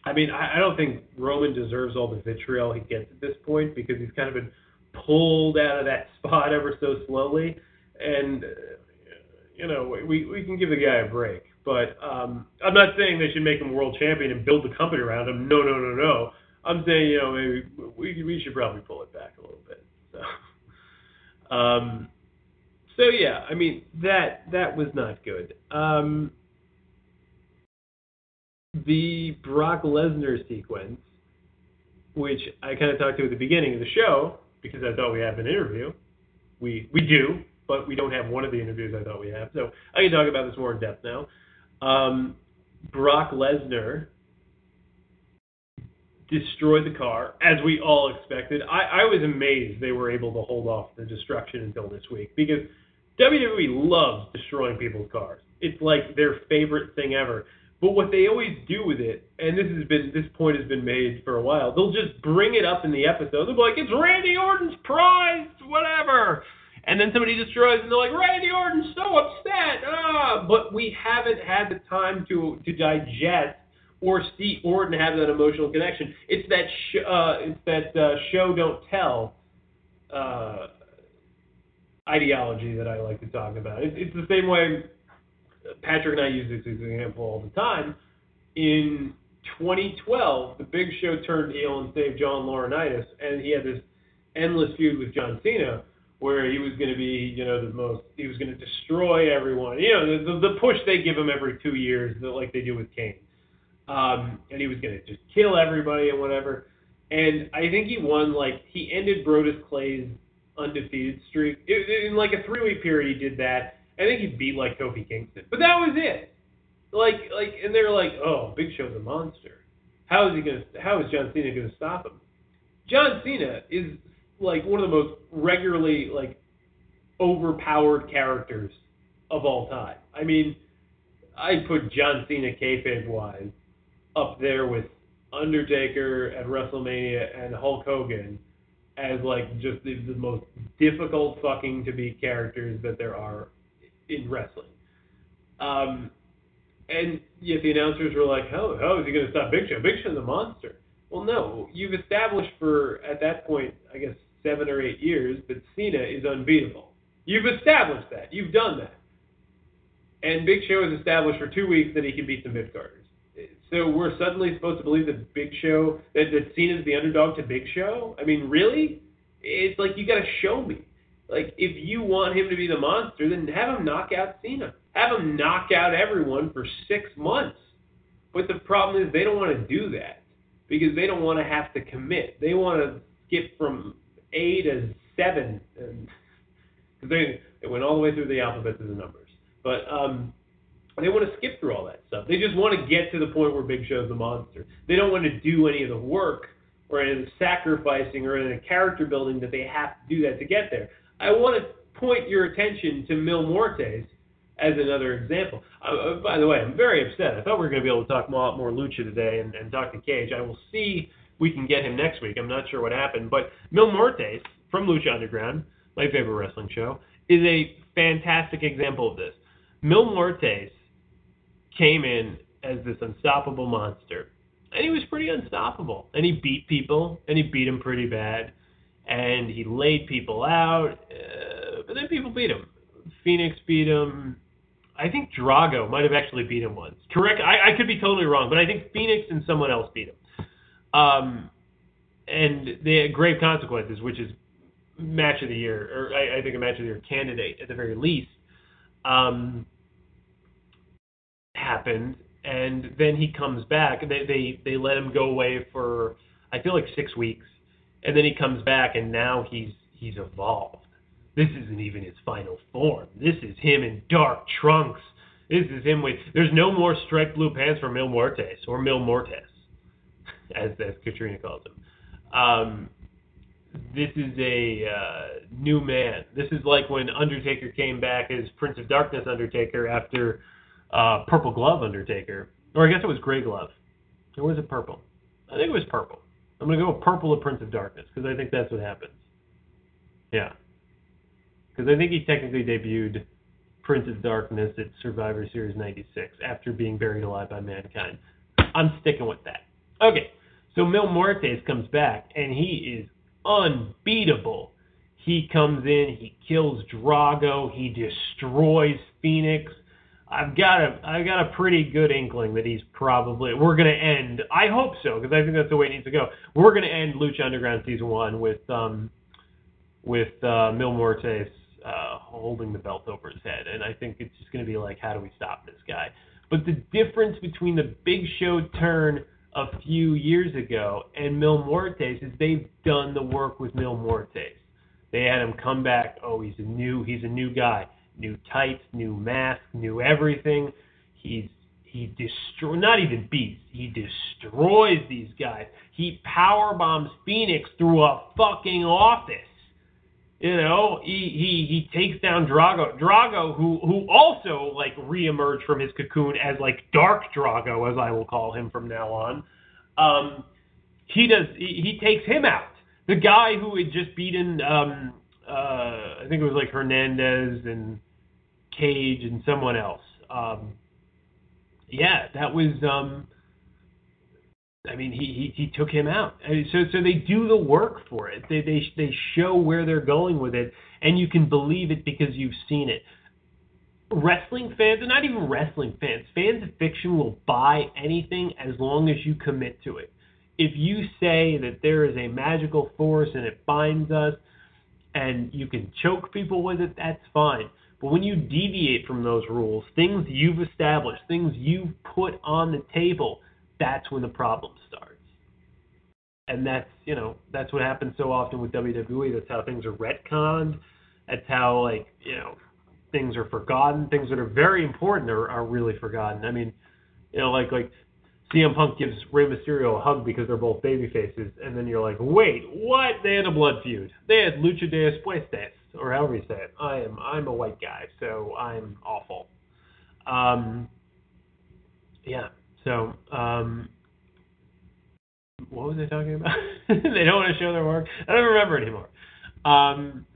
[SPEAKER 3] I mean, I, I don't think Roman deserves all the vitriol he gets at this point because he's kind of been pulled out of that spot ever so slowly. And, uh, you know, we, we can give the guy a break. But um, I'm not saying they should make him world champion and build the company around him. No, no, no, no. I'm saying, you know, maybe we, we should probably pull it back a little bit. So. Um, so yeah, I mean that that was not good. Um, the Brock Lesnar sequence, which I kind of talked to at the beginning of the show because I thought we have an interview. We we do, but we don't have one of the interviews I thought we have. So I can talk about this more in depth now. Um, Brock Lesnar destroyed the car, as we all expected. I, I was amazed they were able to hold off the destruction until this week because WWE loves destroying people's cars. It's like their favorite thing ever. But what they always do with it, and this has been this point has been made for a while, they'll just bring it up in the episode. They'll be like, "It's Randy Orton's prize, whatever," and then somebody destroys, and they're like, "Randy Orton's so upset." Ah, but we haven't had the time to to digest or Steve Orton have that emotional connection. It's that sh- uh, it's that uh, show don't tell uh, ideology that I like to talk about. It's, it's the same way Patrick and I use this example all the time. In 2012, the Big Show turned heel and saved John Laurinaitis, and he had this endless feud with John Cena where he was going to be, you know, the most, he was going to destroy everyone. You know, the, the, the push they give him every two years, like they do with Kane um, and he was to just kill everybody and whatever. And I think he won like he ended Brodus Clay's undefeated streak. It, in like a three week period, he did that. I think he beat like Kofi Kingston, but that was it. Like like, and they're like, oh, Big Show's a monster. How is he gonna? How is John Cena gonna stop him? John Cena is like one of the most regularly like overpowered characters of all time. I mean, I put John Cena kayfabe wise up there with Undertaker at WrestleMania and Hulk Hogan as like just the, the most difficult fucking to be characters that there are in wrestling. Um, And yet the announcers were like, "How how is he going to stop Big Show? Big Show's a monster." Well, no, you've established for at that point, I guess seven or eight years, that Cena is unbeatable. You've established that. You've done that. And Big Show has established for two weeks that he can beat the mid carders. So we're suddenly supposed to believe that Big Show that that Cena's the underdog to Big Show? I mean, really? It's like you got to show me. Like if you want him to be the monster, then have him knock out Cena. Have him knock out everyone for six months. But the problem is they don't want to do that because they don't want to have to commit. They want to skip from A to seven, and they they went all the way through the alphabet to the numbers. But um, they want to skip through all that stuff. They just want to get to the point where Big Show's the monster. They don't want to do any of the work or any of the sacrificing or any of the character building that they have to do that to get there. I want to point your attention to Mil Muertes as another example. Uh, by the way, I'm very upset. I thought we were going to be able to talk more, more Lucha today and, and to Cage. I will see we can get him next week. I'm not sure what happened. But Mil Muertes from Lucha Underground, my favorite wrestling show, is a fantastic example of this. Mil Muertes came in as this unstoppable monster. And he was pretty unstoppable. And he beat people, and he beat them pretty bad. And he laid people out, uh, but then people beat him. Phoenix beat him. I think Drago might have actually beat him once. Correct? I, I could be totally wrong, but I think Phoenix and someone else beat him. Um, and the grave consequences, which is match of the year, or I, I think a match of the year candidate at the very least. Um, happened, and then he comes back. They they they let him go away for I feel like six weeks, and then he comes back, and now he's he's evolved. This isn't even his final form. This is him in dark trunks. This is him with. There's no more striped blue pants for Mil Muertes or Mil Mortes, as as Katrina calls him. Um, this is a uh, new man. This is like when Undertaker came back as Prince of Darkness Undertaker after uh, Purple Glove Undertaker, or I guess it was Gray Glove. Or was it purple? I think it was purple. I'm gonna go with purple of Prince of Darkness because I think that's what happens. Yeah, because I think he technically debuted Prince of Darkness at Survivor Series '96 after being buried alive by Mankind. I'm sticking with that. Okay, so Mil Muertes comes back and he is unbeatable. He comes in, he kills Drago, he destroys Phoenix. I've got a I've got a pretty good inkling that he's probably we're gonna end. I hope so because I think that's the way it needs to go. We're gonna end Lucha Underground season one with um with uh, Mil Muertes uh, holding the belt over his head, and I think it's just gonna be like how do we stop this guy? But the difference between the Big Show turn a few years ago and Mil Muertes is they've done the work with Mil Muertes. They had him come back. Oh, he's a new he's a new guy new tights, new mask, new everything. He's he destroy not even beats. He destroys these guys. He power bombs Phoenix through a fucking office. You know, he he he takes down Drago. Drago, who who also like reemerged from his cocoon as like Dark Drago, as I will call him from now on. Um, he does. He, he takes him out. The guy who had just beaten um, uh, I think it was like Hernandez and Cage and someone else. Um, yeah, that was. Um, I mean, he, he he took him out. I mean, so so they do the work for it. They they they show where they're going with it, and you can believe it because you've seen it. Wrestling fans, and not even wrestling fans, fans of fiction will buy anything as long as you commit to it. If you say that there is a magical force and it binds us, and you can choke people with it, that's fine. But when you deviate from those rules, things you've established, things you've put on the table, that's when the problem starts. And that's, you know, that's what happens so often with WWE. That's how things are retconned. That's how, like, you know, things are forgotten. Things that are very important are, are really forgotten. I mean, you know, like, like CM Punk gives Rey Mysterio a hug because they're both baby faces, and then you're like, wait, what? They had a blood feud. They had lucha de despuestes, or however you say it. I am I'm a white guy, so I'm awful. Um, yeah. So, um, what was I talking about? they don't want to show their work. I don't remember anymore. Um,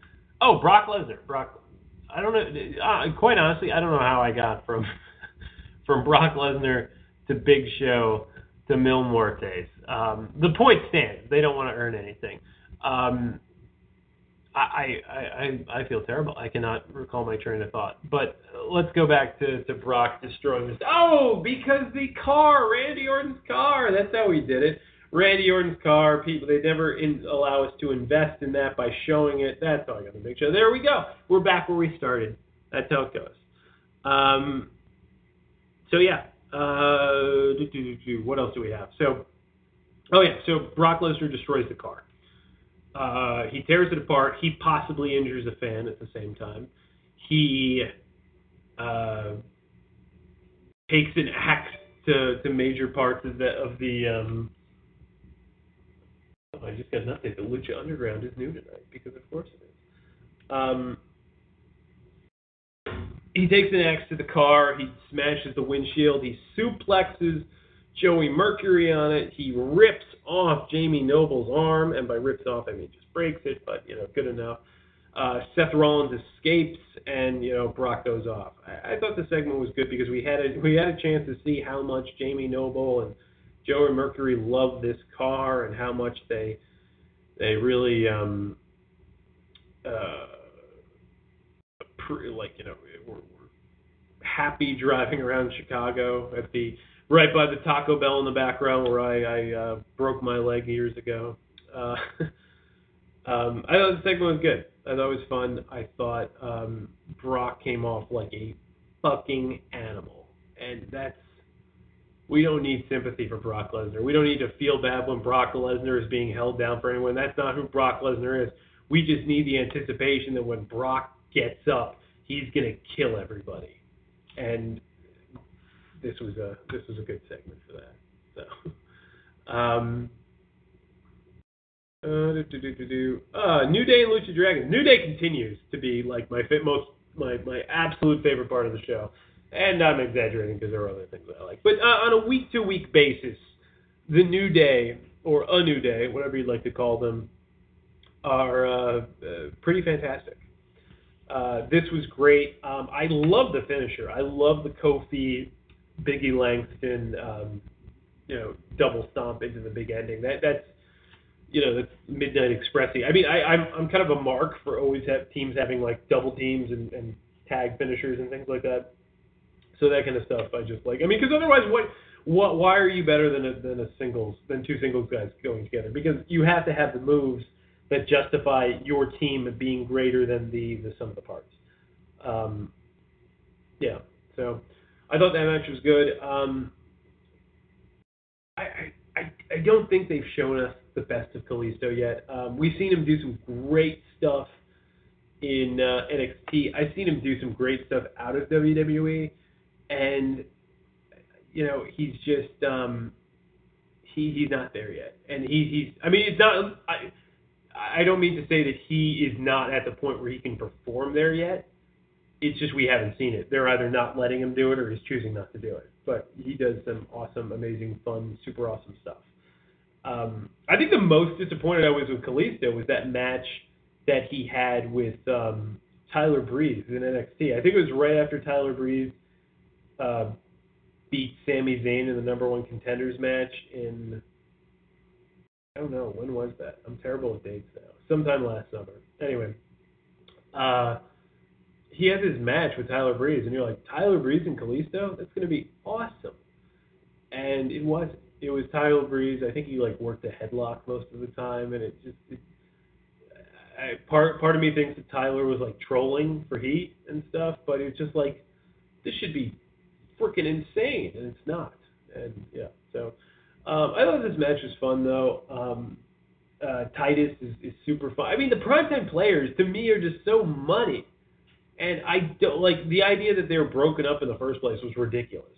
[SPEAKER 3] oh, Brock Lesnar. Brock. I don't know. Uh, quite honestly, I don't know how I got from from Brock Lesnar to Big Show to Mil Muertes. Um, the point stands. They don't want to earn anything. Um, I, I, I, I feel terrible. I cannot recall my train of thought. But let's go back to, to Brock destroying this. Oh, because the car, Randy Orton's car. That's how he did it. Randy Orton's car. People, they never in, allow us to invest in that by showing it. That's all I got to make sure. There we go. We're back where we started. That's how it goes. Um, so yeah. Uh, do, do, do, what else do we have? So, oh yeah. So Brock Lesnar destroys the car. Uh, he tears it apart. He possibly injures a fan at the same time. He uh, takes an axe to, to major parts of the of the. Um, oh, I just got update. The Lucha Underground is new tonight because of course it is. Um, he takes an axe to the car. He smashes the windshield. He suplexes Joey Mercury on it. He rips off Jamie Noble's arm, and by rips off I mean just breaks it, but you know, good enough. Uh, Seth Rollins escapes, and you know Brock goes off. I, I thought the segment was good because we had a we had a chance to see how much Jamie Noble and Joey Mercury love this car and how much they they really um uh pre, like you know happy driving around Chicago at the right by the Taco Bell in the background where I, I uh, broke my leg years ago. Uh, um, I thought the segment was good. I thought it was fun. I thought um, Brock came off like a fucking animal, and that's we don't need sympathy for Brock Lesnar. We don't need to feel bad when Brock Lesnar is being held down for anyone. That's not who Brock Lesnar is. We just need the anticipation that when Brock gets up, he's gonna kill everybody. And this was a this was a good segment for that. So, um, uh, do, do, do, uh, New Day and Lucha Dragons. New Day continues to be like my fit, most my my absolute favorite part of the show, and I'm exaggerating because there are other things I like. But uh, on a week to week basis, the New Day or a New Day, whatever you'd like to call them, are uh, uh, pretty fantastic. Uh, this was great. Um, I love the finisher. I love the Kofi Biggie Langston, um, you know, double stomp into the big ending. That that's you know that's Midnight Expressy. I mean, I, I'm I'm kind of a mark for always have teams having like double teams and, and tag finishers and things like that. So that kind of stuff I just like. I mean, because otherwise, what what why are you better than a, than a singles than two singles guys going together? Because you have to have the moves that justify your team being greater than the the sum of the parts. Um, yeah. So I thought that match was good. Um, I, I I don't think they've shown us the best of Kalisto yet. Um, we've seen him do some great stuff in uh, NXT. I've seen him do some great stuff out of WWE, and you know he's just um, he he's not there yet. And he he's I mean it's not I I don't mean to say that he is not at the point where he can perform there yet it's just we haven't seen it. They're either not letting him do it or he's choosing not to do it. But he does some awesome, amazing, fun, super awesome stuff. Um, I think the most disappointed I was with Kalisto was that match that he had with um, Tyler Breeze in NXT. I think it was right after Tyler Breeze uh, beat Sami Zayn in the number one contenders match in. I don't know when was that. I'm terrible with dates now. Sometime last summer. Anyway, uh, he has his match with Tyler Breeze, and you're like, Tyler Breeze and Kalisto? That's to be awesome. And it was. It was Tyler Breeze. I think he like worked a headlock most of the time, and it just. It, I, part part of me thinks that Tyler was like trolling for heat and stuff, but it's just like this should be freaking insane, and it's not. And yeah, so um, I thought this match was fun though. Um, uh, Titus is, is super fun. I mean, the primetime players to me are just so money. And I don't like the idea that they were broken up in the first place was ridiculous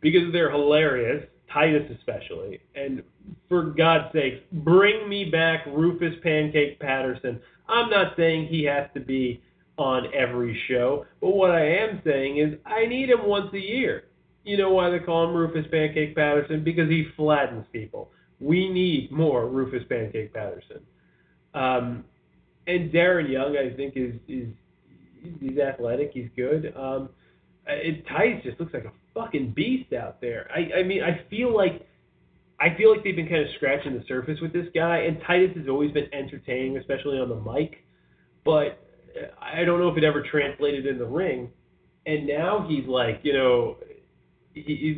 [SPEAKER 3] because they're hilarious, Titus especially. And for God's sake, bring me back Rufus Pancake Patterson. I'm not saying he has to be on every show, but what I am saying is I need him once a year. You know why they call him Rufus Pancake Patterson? Because he flattens people. We need more Rufus Pancake Patterson. Um, and Darren Young, I think, is is he's athletic, he's good. Um, it Tice just looks like a fucking beast out there. I I mean I feel like I feel like they've been kind of scratching the surface with this guy, and Titus has always been entertaining, especially on the mic. But I don't know if it ever translated in the ring. And now he's like, you know,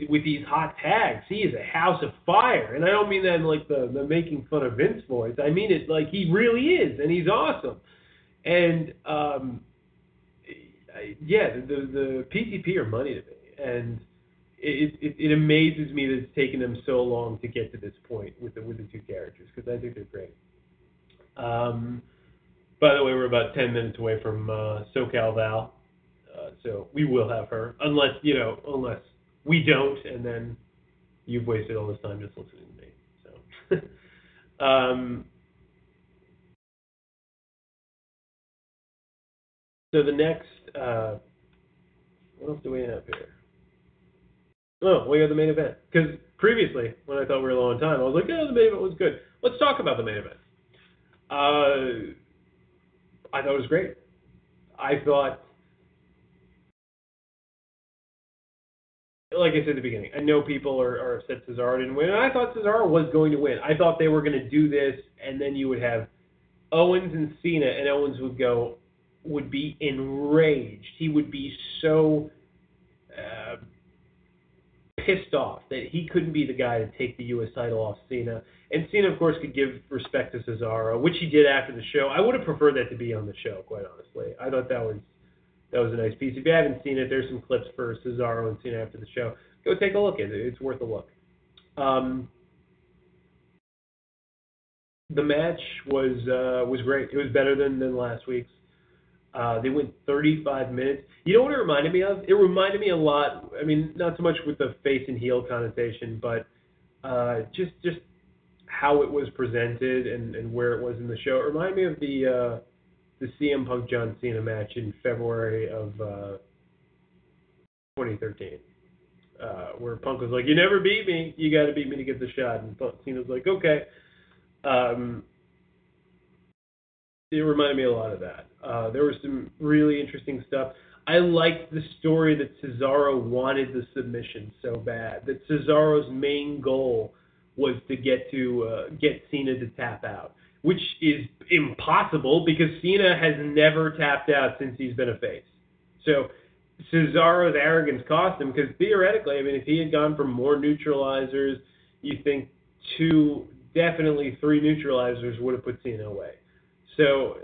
[SPEAKER 3] with these hot tags, he is a house of fire. And I don't mean that in like the, the making fun of Vince voice. I mean it like he really is, and he's awesome. And um, yeah, the the PCP are money to me, and it, it it amazes me that it's taken them so long to get to this point with the with the two characters because I think they're great. Um, by the way, we're about ten minutes away from uh, SoCal Val, uh, so we will have her unless you know unless we don't, and then you've wasted all this time just listening to me. So. um, so the next, uh, what else do we have here? Oh, we have the main event. Because previously, when I thought we were low on time, I was like, oh, the main event was good. Let's talk about the main event. Uh, I thought it was great. I thought, like I said at the beginning, I know people are, are upset Cesaro didn't win, and I thought Cesaro was going to win. I thought they were going to do this, and then you would have Owens and Cena, and Owens would go, would be enraged. He would be so uh, pissed off that he couldn't be the guy to take the U.S. title off Cena. And Cena, of course, could give respect to Cesaro, which he did after the show. I would have preferred that to be on the show, quite honestly. I thought that was that was a nice piece. If you haven't seen it, there's some clips for Cesaro and Cena after the show. Go take a look at it. It's worth a look. Um, the match was uh, was great. It was better than, than last week's. Uh, they went 35 minutes. You know what it reminded me of? It reminded me a lot. I mean, not so much with the face and heel connotation, but uh, just just how it was presented and, and where it was in the show. It reminded me of the uh, the CM Punk John Cena match in February of uh, 2013, uh, where Punk was like, "You never beat me. You got to beat me to get the shot," and Cena was like, "Okay." Um, it reminded me a lot of that. Uh, there was some really interesting stuff. I liked the story that Cesaro wanted the submission so bad. That Cesaro's main goal was to get to uh, get Cena to tap out, which is impossible because Cena has never tapped out since he's been a face. So Cesaro's arrogance cost him because theoretically, I mean, if he had gone for more neutralizers, you think two, definitely three neutralizers would have put Cena away. So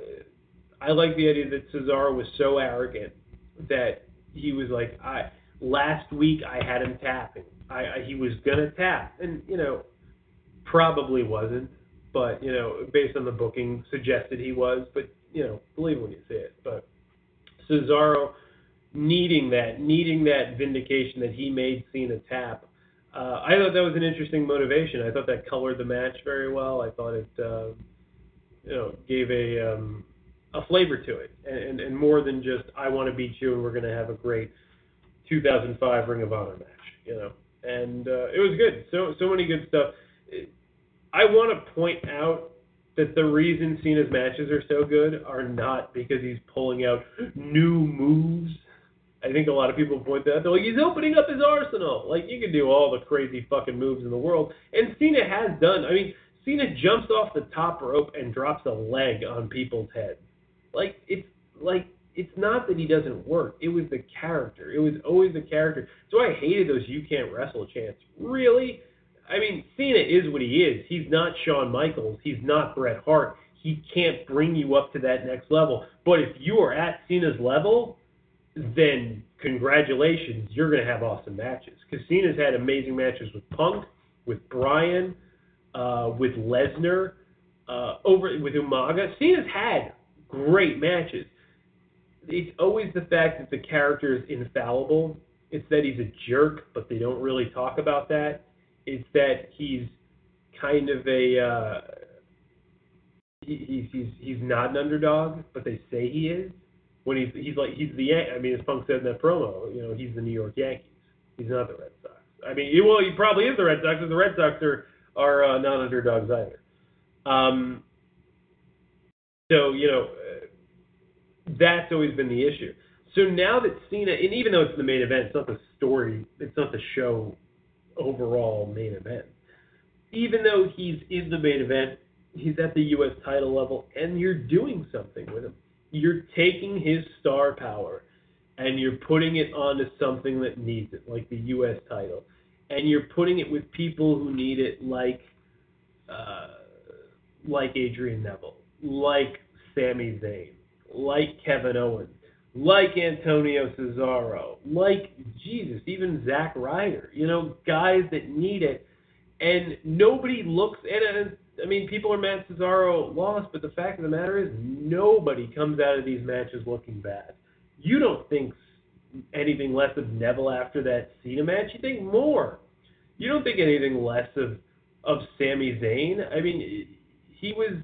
[SPEAKER 3] I like the idea that Cesaro was so arrogant that he was like, I last week I had him tapping. I, I he was gonna tap, and you know, probably wasn't, but you know, based on the booking, suggested he was. But you know, believe when you see it. But Cesaro needing that, needing that vindication that he made Cena tap. Uh, I thought that was an interesting motivation. I thought that colored the match very well. I thought it, uh, you know, gave a um, a flavor to it, and, and more than just I want to beat you and we're going to have a great 2005 Ring of Honor match, you know. And uh, it was good. So so many good stuff. I want to point out that the reason Cena's matches are so good are not because he's pulling out new moves. I think a lot of people point that out. They're like, he's opening up his arsenal. Like, you can do all the crazy fucking moves in the world. And Cena has done. I mean, Cena jumps off the top rope and drops a leg on people's heads. Like it's like it's not that he doesn't work. It was the character. It was always the character. So I hated those "you can't wrestle" chants. Really? I mean, Cena is what he is. He's not Shawn Michaels. He's not Bret Hart. He can't bring you up to that next level. But if you are at Cena's level, then congratulations, you're going to have awesome matches. Because Cena's had amazing matches with Punk, with Bryan, uh, with Lesnar, uh, over with Umaga. Cena's had great matches. It's always the fact that the character is infallible. It's that he's a jerk, but they don't really talk about that. It's that he's kind of a uh, he, he's he's he's not an underdog, but they say he is. When he's he's like he's the I mean, as Punk said in that promo, you know, he's the New York Yankees. He's not the Red Sox. I mean, he, well, he probably is the Red Sox, because the Red Sox are are uh, not underdogs either. Um, so you know, that's always been the issue. So now that Cena, and even though it's the main event, it's not the story. It's not the show overall main event. Even though he's in the main event, he's at the U.S. title level, and you're doing something with him. You're taking his star power and you're putting it onto something that needs it, like the U.S. title, and you're putting it with people who need it, like uh, like Adrian Neville, like Sami Zayn, like Kevin Owens, like Antonio Cesaro, like Jesus, even Zack Ryder. You know, guys that need it, and nobody looks. at And I mean, people are mad Cesaro lost, but the fact of the matter is, nobody comes out of these matches looking bad. You don't think anything less of Neville after that Cena match. You think more. You don't think anything less of of Sami Zayn. I mean, he was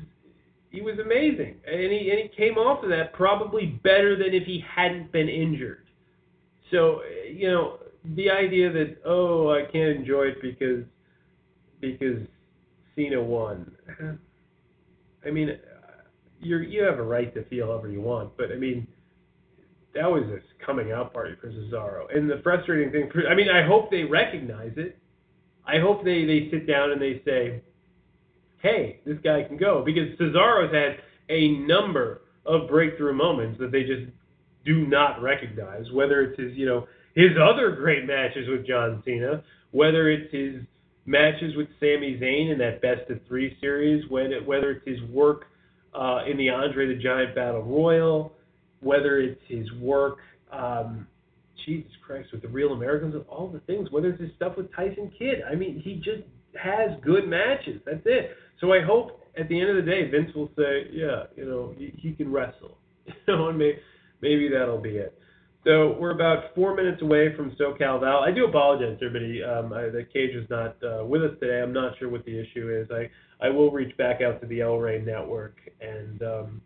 [SPEAKER 3] he was amazing, and he and he came off of that probably better than if he hadn't been injured. So you know, the idea that oh I can't enjoy it because because Cena won. I mean, you you have a right to feel however you want, but I mean, that was a coming out party for Cesaro. And the frustrating thing, for, I mean, I hope they recognize it. I hope they they sit down and they say, hey, this guy can go because Cesaro's had a number of breakthrough moments that they just do not recognize. Whether it's his, you know, his other great matches with John Cena, whether it's his matches with Sami Zayn in that best of three series, whether it's his work uh, in the Andre the Giant Battle Royal, whether it's his work, um, Jesus Christ, with the Real Americans, with all the things, whether it's his stuff with Tyson Kidd. I mean, he just has good matches. That's it. So I hope at the end of the day, Vince will say, yeah, you know, he, he can wrestle. You know, and maybe, maybe that'll be it. So we're about four minutes away from SoCal Val. I do apologize, everybody. Um, I, the cage is not uh, with us today. I'm not sure what the issue is. I, I will reach back out to the El Rey Network and um,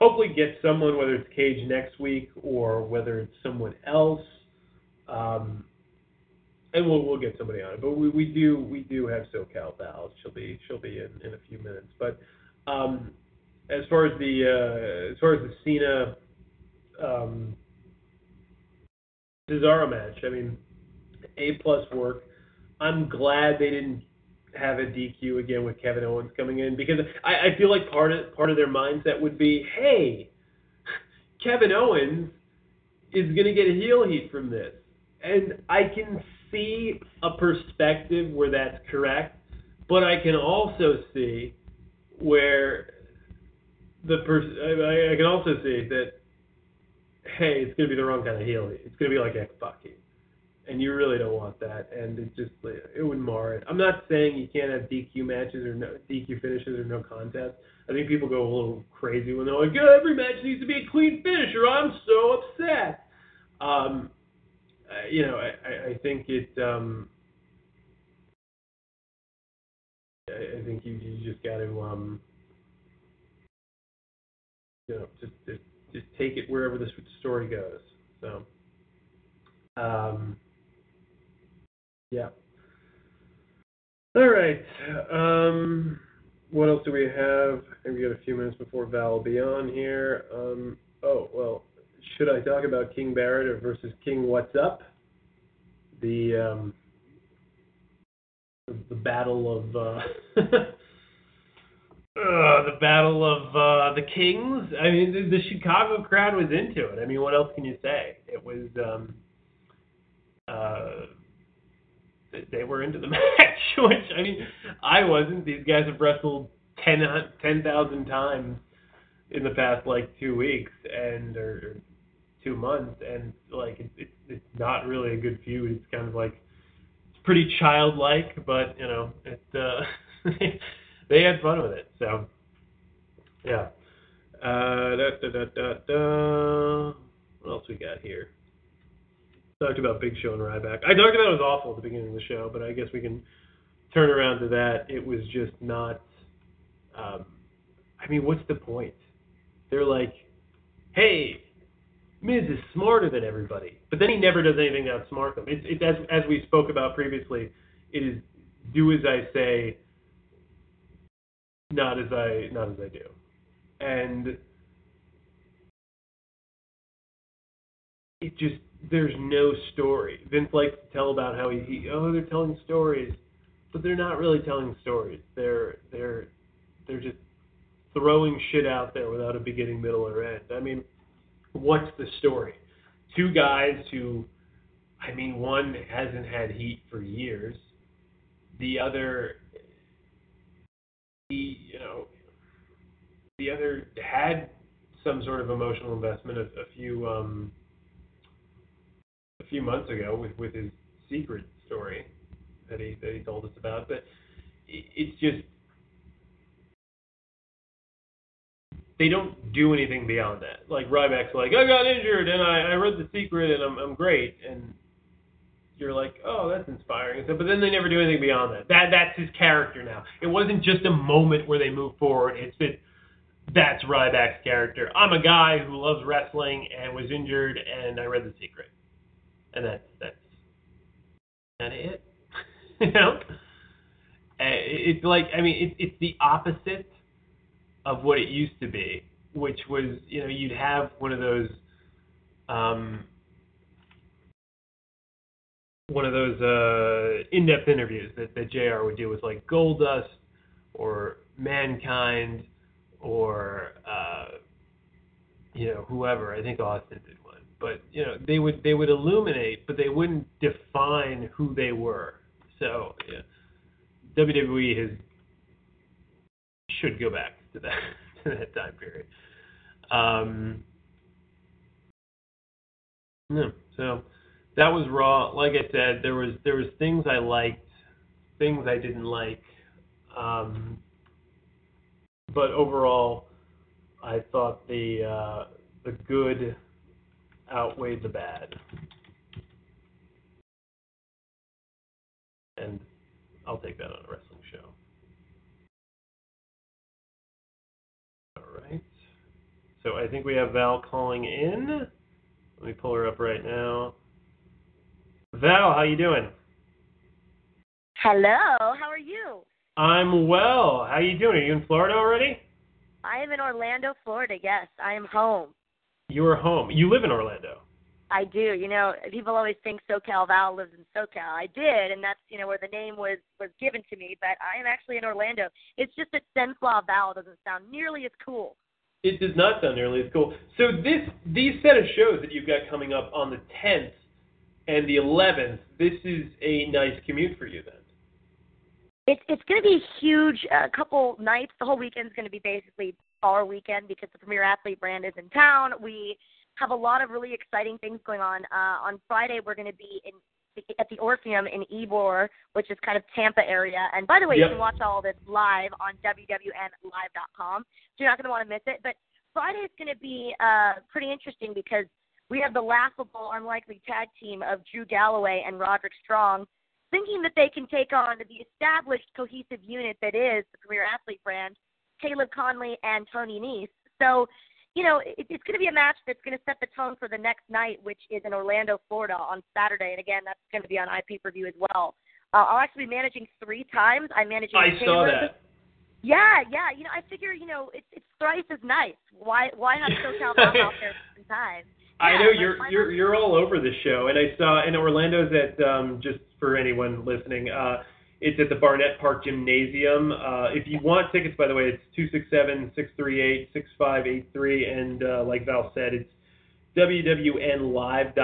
[SPEAKER 3] hopefully get someone, whether it's Cage next week or whether it's someone else. Um, and we'll we'll get somebody on it. But we, we do we do have SoCal Val. She'll be she'll be in, in a few minutes. But um, as far as the uh, as far as the Cena um, Cesaro match, I mean, a plus work. I'm glad they didn't have a DQ again with Kevin Owens coming in because I, I feel like part of part of their mindset would be, hey, Kevin Owens is gonna get a heel heat from this, and I can see a perspective where that's correct, but I can also see where the person I, I can also see that hey, it's gonna be the wrong kind of heel. It's gonna be like X Pac and you really don't want that. And it just it would mar it. I'm not saying you can't have DQ matches or no DQ finishes or no contest. I think people go a little crazy when they're like, yeah, every match needs to be a clean finish, or I'm so upset. Um, you know, I, I think it. Um, I, I think you, you just got to, um, you know, just, just just take it wherever the story goes. So, um, yeah. All right. Um, what else do we have? I think we got a few minutes before Val will be on here. Um, oh well, should I talk about King Barrett versus King What's Up? The um, the battle of uh, uh, the battle of uh, the kings. I mean, the, the, Chicago crowd was into it. I mean, what else can you say? It was um, uh, they were into the match, which I mean, I wasn't. These guys have wrestled 10,000 10, times in the past like two weeks and or two months, and like it, it, it's not really a good feud. It's kind of like it's pretty childlike, but you know, it uh, they had fun with it. So yeah. Uh, da, da, da, da. What else we got here? Talked about Big Show and Ryback. I talked about it was awful at the beginning of the show, but I guess we can turn around to that. It was just not. Um, I mean, what's the point? They're like, hey, Miz is smarter than everybody, but then he never does anything to outsmart them. It's, it's as as we spoke about previously. It is do as I say, not as I not as I do, and it just there's no story. Vince likes to tell about how he, he oh they're telling stories, but they're not really telling stories. They're they're they're just throwing shit out there without a beginning, middle, or end. I mean, what's the story? Two guys who, I mean, one hasn't had heat for years. The other, he, you know, the other had some sort of emotional investment a, a few um, a few months ago with with his secret story that he that he told us about. But it, it's just they don't do anything beyond that. Like Ryback's like, I got injured and I, I read the secret and I'm I'm great and you're like, oh, that's inspiring. But then they never do anything beyond that. That that's his character now. It wasn't just a moment where they move forward. It's that that's Ryback's character. I'm a guy who loves wrestling and was injured and I read the secret, and that's that's of it. you know, uh, it's like I mean, it's it's the opposite of what it used to be, which was you know you'd have one of those um, one of those uh, in-depth interviews that, that Jr. would do with like Goldust or Mankind or uh, you know whoever. I think Austin did one, but you know they would they would illuminate, but they wouldn't define who they were. So yeah, WWE has should go back to that to that time period. Um, no, so that was raw. Like I said, there was there was things I liked, things I didn't like. Um, but overall, I thought the uh, the good outweighed the bad, and I'll take that on a wrestling So I think we have Val calling in. Let me pull her up right now. Val, how you doing?
[SPEAKER 4] Hello, how are you?
[SPEAKER 3] I'm well. How you doing? Are you in Florida already?
[SPEAKER 4] I am in Orlando, Florida. Yes, I am home.
[SPEAKER 3] You are home. You live in Orlando.
[SPEAKER 4] I do. You know, people always think SoCal Val lives in SoCal. I did, and that's you know where the name was was given to me. But I am actually in Orlando. It's just that CenFlo Val doesn't sound nearly as cool.
[SPEAKER 3] It does not sound nearly as cool. So this these set of shows that you've got coming up on the 10th and the 11th, this is a nice commute for you then.
[SPEAKER 4] It's it's going to be huge. A couple nights. The whole weekend is going to be basically our weekend because the Premier Athlete brand is in town. We have a lot of really exciting things going on. Uh, on Friday, we're going to be in at the Orpheum in Ybor, which is kind of Tampa area. And by the way,
[SPEAKER 3] yep.
[SPEAKER 4] you can watch all this live on WWNlive.com. So you're not going to want to miss it. But Friday is going to be uh, pretty interesting because we have the laughable, unlikely tag team of Drew Galloway and Roderick Strong thinking that they can take on the established cohesive unit that is the Premier Athlete brand, Caleb Conley and Tony Nese. So, you know, it, it's going to be a match that's going to set the tone for the next night, which is in Orlando, Florida on Saturday. And again, that's going to be on IP per view as well. Uh, I'll actually be managing three times. I'm managing.
[SPEAKER 3] I saw that.
[SPEAKER 4] Yeah, yeah. You know, I figure, you know, it's it's thrice as nice. Why why have SoCal out there sometimes? Yeah,
[SPEAKER 3] I know you're you're you're all over the show, and I saw in Orlando's at um, just for anyone listening. Uh, it's at the Barnett Park Gymnasium. Uh, if you want tickets, by the way, it's two six seven six three eight six five eight three, and uh, like Val said, it's wwnlive.com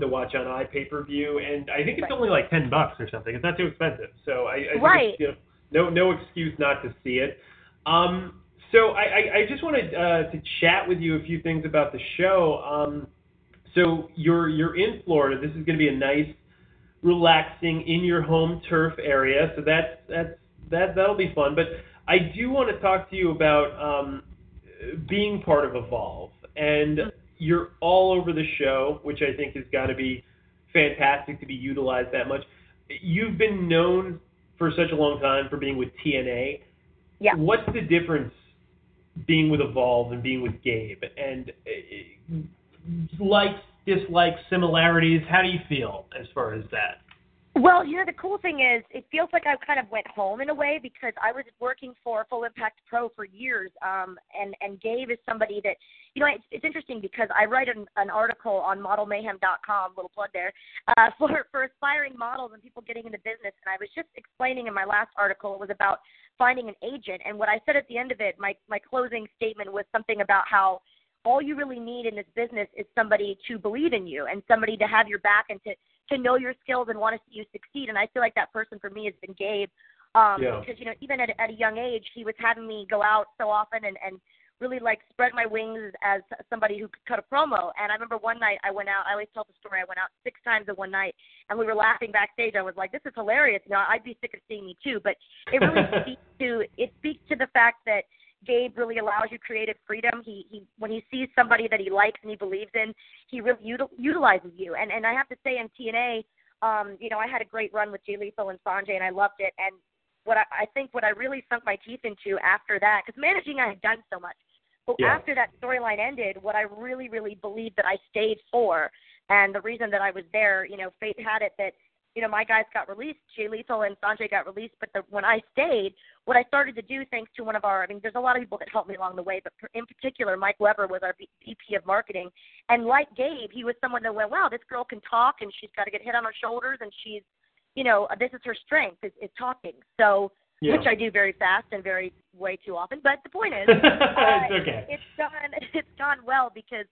[SPEAKER 3] to watch on iPay-per-view, and I think it's
[SPEAKER 4] right.
[SPEAKER 3] only like ten bucks or something. It's not too expensive, so I, I think
[SPEAKER 4] right.
[SPEAKER 3] you know, no no excuse not to see it. Um, so I, I, I just wanted uh, to chat with you a few things about the show. Um, so you're you're in Florida. This is going to be a nice, relaxing in your home turf area. So that's that's that that'll be fun. But I do want to talk to you about um, being part of Evolve, and you're all over the show, which I think has got to be fantastic to be utilized that much. You've been known for such a long time for being with TNA.
[SPEAKER 4] Yeah.
[SPEAKER 3] What's the difference being with Evolve and being with Gabe? And uh, likes, dislikes, similarities. How do you feel as far as that?
[SPEAKER 4] Well, you know, the cool thing is, it feels like I kind of went home in a way because I was working for Full Impact Pro for years, um, and and Gabe is somebody that, you know, it's, it's interesting because I write an, an article on ModelMayhem.com, little plug there, uh, for for aspiring models and people getting into business. And I was just explaining in my last article, it was about finding an agent, and what I said at the end of it, my my closing statement was something about how all you really need in this business is somebody to believe in you and somebody to have your back and to to know your skills and want to see you succeed. And I feel like that person for me has been Gabe. Um,
[SPEAKER 3] Yeah.
[SPEAKER 4] because, you know, even at, at a young age, he was having me go out so often and, and really like spread my wings as somebody who could cut a promo. And I remember one night I went out, I always tell the story, I went out six times in one night and we were laughing backstage. I was like, this is hilarious. You know, I'd be sick of seeing me too. But it really speaks to, it speaks to the fact that Gabe really allows you creative freedom. He he when he sees somebody that he likes and he believes in, he really util, utilizes you. And and I have to say in TNA, um, you know, I had a great run with Jay Lethal and Sonjay, and I loved it. And what I, I think what I really sunk my teeth into after that, because managing I had done so much, but
[SPEAKER 3] Yeah.
[SPEAKER 4] after that storyline ended, what I really really believed that I stayed for, and the reason that I was there, you know, fate had it that you know, my guys got released. Jay Lethal and Sonjay got released. But the, when I stayed, what I started to do, thanks to one of our, I mean, there's a lot of people that helped me along the way, but in particular, Mike Weber was our VP of marketing. And like Gabe, he was someone that went, wow, this girl can talk and she's got to get hit on her shoulders and she's, you know, this is her strength is, is talking. So,
[SPEAKER 3] Yeah.
[SPEAKER 4] which I do very fast and very way too often. But the point is, uh,
[SPEAKER 3] it's okay.
[SPEAKER 4] it's gone it's gone well because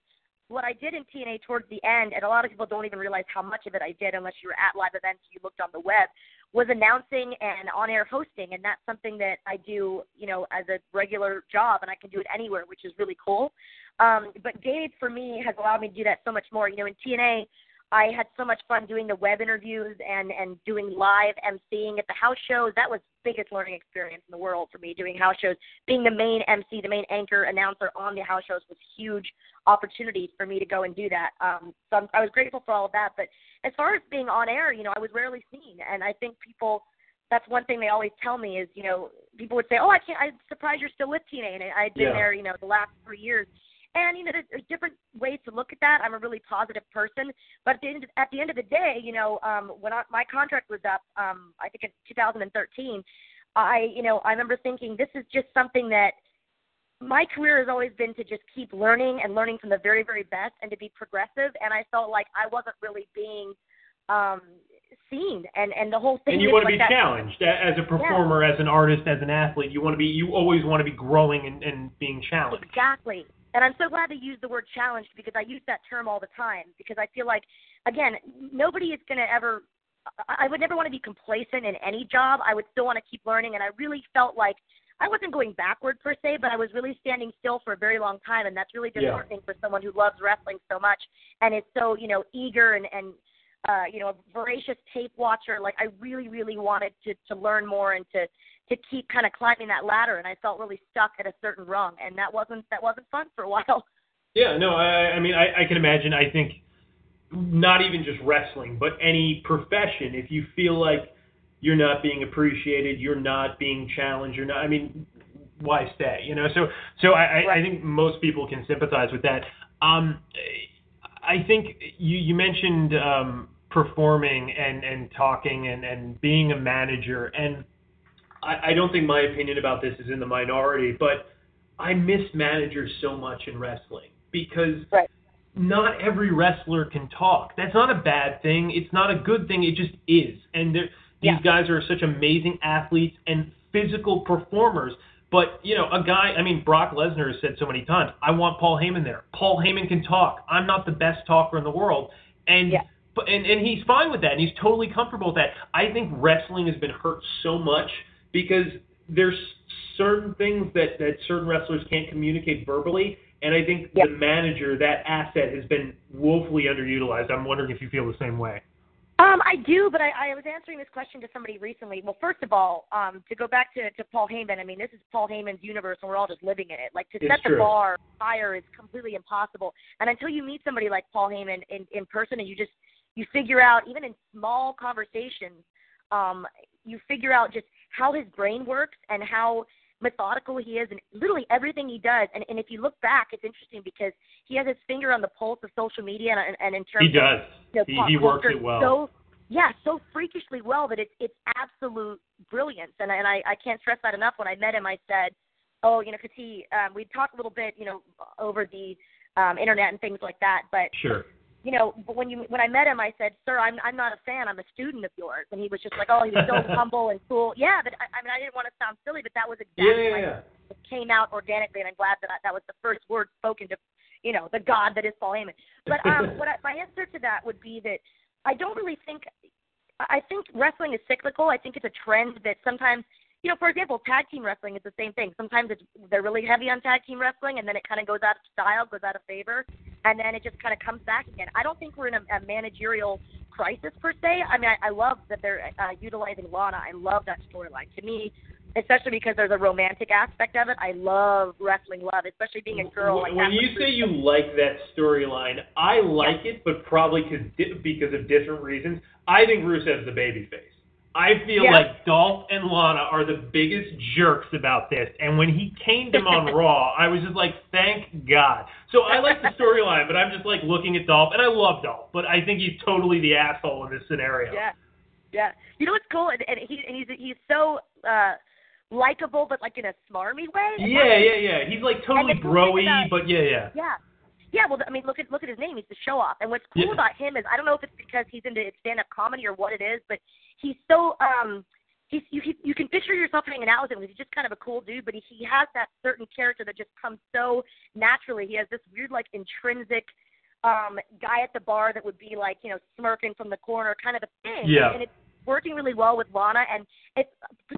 [SPEAKER 4] what I did in TNA towards the end, and a lot of people don't even realize how much of it I did unless you were at live events you looked on the web, was announcing and on-air hosting, and that's something that I do, you know, as a regular job, and I can do it anywhere, which is really cool. Um, but Gabe, for me, has allowed me to do that so much more. You know, in TNA, I had so much fun doing the web interviews and and doing live emceeing at the house shows. That was biggest learning experience in the world for me. Doing house shows, being the main MC, the main anchor announcer on the house shows was huge opportunities for me to go and do that. Um, so I'm, I was grateful for all of that. But as far as being on air, you know, I was rarely seen, and I think people. That's one thing they always tell me is, you know, people would say, "Oh, I can't. I'm surprised you're still with TNA." And I'd been
[SPEAKER 3] Yeah.
[SPEAKER 4] there, you know, the last three years. And you know, there's, there's different ways to look at that. I'm a really positive person, but at the end, at the end of the day, you know, um, when I, my contract was up, um, I think in 2013, I, you know, I remember thinking this is just something that my career has always been to just keep learning and learning from the very, very best and to be progressive. And I felt like I wasn't really being um, seen, and and the whole thing.
[SPEAKER 3] and you want to
[SPEAKER 4] like
[SPEAKER 3] be
[SPEAKER 4] that-
[SPEAKER 3] challenged as a performer, as an artist, as an athlete. You want to be. You always want to be growing and, and being challenged.
[SPEAKER 4] Exactly. And I'm so glad they use the word challenged because I use that term all the time because I feel like, again, nobody is going to ever, I would never want to be complacent in any job. I would still want to keep learning. And I really felt like I wasn't going backward per se, but I was really standing still for a very long time. And that's really
[SPEAKER 3] Yeah.
[SPEAKER 4] for someone who loves wrestling so much and is so, you know, eager and, and uh, you know, a voracious tape watcher. Like I really, really wanted to, to learn more and to, to keep kind of climbing that ladder and I felt really stuck at a certain rung and that wasn't that wasn't fun for a while.
[SPEAKER 3] Yeah, no, I, I mean, I, I can imagine. I think not even just wrestling, but any profession. If you feel like you're not being appreciated, you're not being challenged, you're not. I mean, why stay? You know. So, so I, I, I think most people can sympathize with that. Um, I think you, you mentioned um, performing and, and talking and, and being a manager, and I, I don't think my opinion about this is in the minority, but I miss managers so much in wrestling because
[SPEAKER 4] Right.
[SPEAKER 3] not every wrestler can talk. That's not a bad thing. It's not a good thing. It just is. And these
[SPEAKER 4] Yeah.
[SPEAKER 3] guys are such amazing athletes and physical performers. But you know, a guy. I mean, Brock Lesnar has said so many times, "I want Paul Heyman there." Paul Heyman can talk. I'm not the best talker in the world, and
[SPEAKER 4] Yeah.
[SPEAKER 3] but and and he's fine with that, and he's totally comfortable with that. I think wrestling has been hurt so much because there's certain things that that certain wrestlers can't communicate verbally, and I think
[SPEAKER 4] Yep.
[SPEAKER 3] the manager, that asset, has been woefully underutilized. I'm wondering if you feel the same way.
[SPEAKER 4] Um, I do, but I, I was answering this question to somebody recently. Well, first of all, um, to go back to, to Paul Heyman, I mean, this is Paul Heyman's universe, and we're all just living in it. Like to
[SPEAKER 3] It's
[SPEAKER 4] set the bar higher is completely impossible. And until you meet somebody like Paul Heyman in, in person, and you just you figure out, even in small conversations, um, you figure out just how his brain works and how methodical he is and literally everything he does. And, and if you look back, it's interesting because he has his finger on the pulse of social media and, and in terms
[SPEAKER 3] He does.
[SPEAKER 4] of you know,
[SPEAKER 3] He, he works it well.
[SPEAKER 4] so yeah, so freakishly well that it's it's absolute brilliance. And and I I can't stress that enough. When I met him, I said, oh, you know, because he um, we talked a little bit, you know, over the um, internet and things like that. But
[SPEAKER 3] Sure.
[SPEAKER 4] You know, but when you when I met him, I said, "Sir, I'm I'm not a fan. I'm a student of yours." And he was just like, "Oh, he was so humble and cool." Yeah, but I, I mean, I didn't want to sound silly, but that was
[SPEAKER 3] Yeah,
[SPEAKER 4] exactly
[SPEAKER 3] yeah,
[SPEAKER 4] like
[SPEAKER 3] yeah.
[SPEAKER 4] it came out organically, and I'm glad that I, that was the first word spoken to, you know, the God that is Paul Heyman. But um, what I, my answer to that would be that I don't really think. I think wrestling is cyclical. I think it's a trend that sometimes, you know, for example, tag team wrestling is the same thing. Sometimes it's they're really heavy on tag team wrestling, and then it kind of goes out of style, goes out of favor, and then it just kind of comes back again. I don't think we're in a, a managerial crisis per se. I mean, I, I love that they're uh, utilizing Lana. I love that storyline. To me, especially because there's a romantic aspect of it. I love wrestling love, especially being a girl. like
[SPEAKER 3] when you say you like that storyline, I like it, but probably cause because of different reasons. I think Rusev's the babyface. I feel
[SPEAKER 4] Yeah.
[SPEAKER 3] like Dolph and Lana are the biggest jerks about this. And when he caned him on Raw, I was just like, thank God. So I like the storyline, but I'm just like looking at Dolph, and I love Dolph, but I think he's totally the asshole in this scenario.
[SPEAKER 4] Yeah, yeah. You know what's cool? And, and he and he's he's so uh likable, but like in a smarmy way.
[SPEAKER 3] Yeah, yeah, yeah. He's like totally
[SPEAKER 4] And the cool thing
[SPEAKER 3] broy,
[SPEAKER 4] about-
[SPEAKER 3] but yeah, yeah.
[SPEAKER 4] Yeah. Yeah, well, I mean, look at look at his name. He's the show off. And what's cool
[SPEAKER 3] Yeah.
[SPEAKER 4] about him is I don't know if it's because he's into stand up comedy or what it is, but he's so um he's you he, you can picture yourself hanging out with him. because He's just kind of a cool dude, but he, he has that certain character that just comes so naturally. He has this weird like intrinsic um guy at the bar that would be like you know smirking from the corner kind of a thing.
[SPEAKER 3] Yeah.
[SPEAKER 4] And it's working really well with Lana. And it's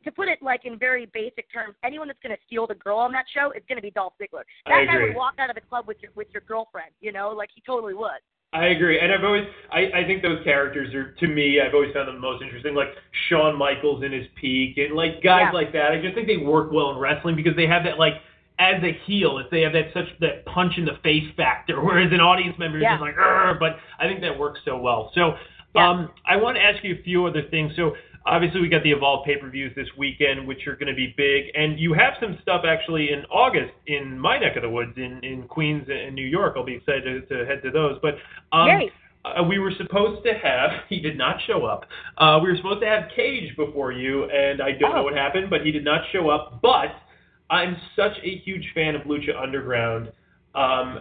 [SPEAKER 4] to put it like in very basic terms, anyone that's going to steal the girl on that show is going to be Dolph Ziggler. That guy would walk out of the club with your with your girlfriend. You know, like he totally would.
[SPEAKER 3] I agree, and I've always I, I think those characters are to me I've always found them the most interesting, like Shawn Michaels in his peak, and like guys
[SPEAKER 4] Yeah.
[SPEAKER 3] like that. I just think they work well in wrestling because they have that like as a heel, if they have that such that punch in the face factor, whereas an audience member is
[SPEAKER 4] Yeah.
[SPEAKER 3] just like, but I think that works so well. So
[SPEAKER 4] Yeah.
[SPEAKER 3] um, I want to ask you a few other things. So obviously we got the Evolve pay per views this weekend, which are going to be big, and you have some stuff actually in August in my neck of the woods in in Queens and New York. I'll be excited to, to head to those, but. Um,
[SPEAKER 4] Yay.
[SPEAKER 3] uh, we were supposed to have. He did not show up. Uh, we were supposed to have Cage before you, and I don't know
[SPEAKER 4] Oh.
[SPEAKER 3] what happened, but he did not show up. But I'm such a huge fan of Lucha Underground. Um,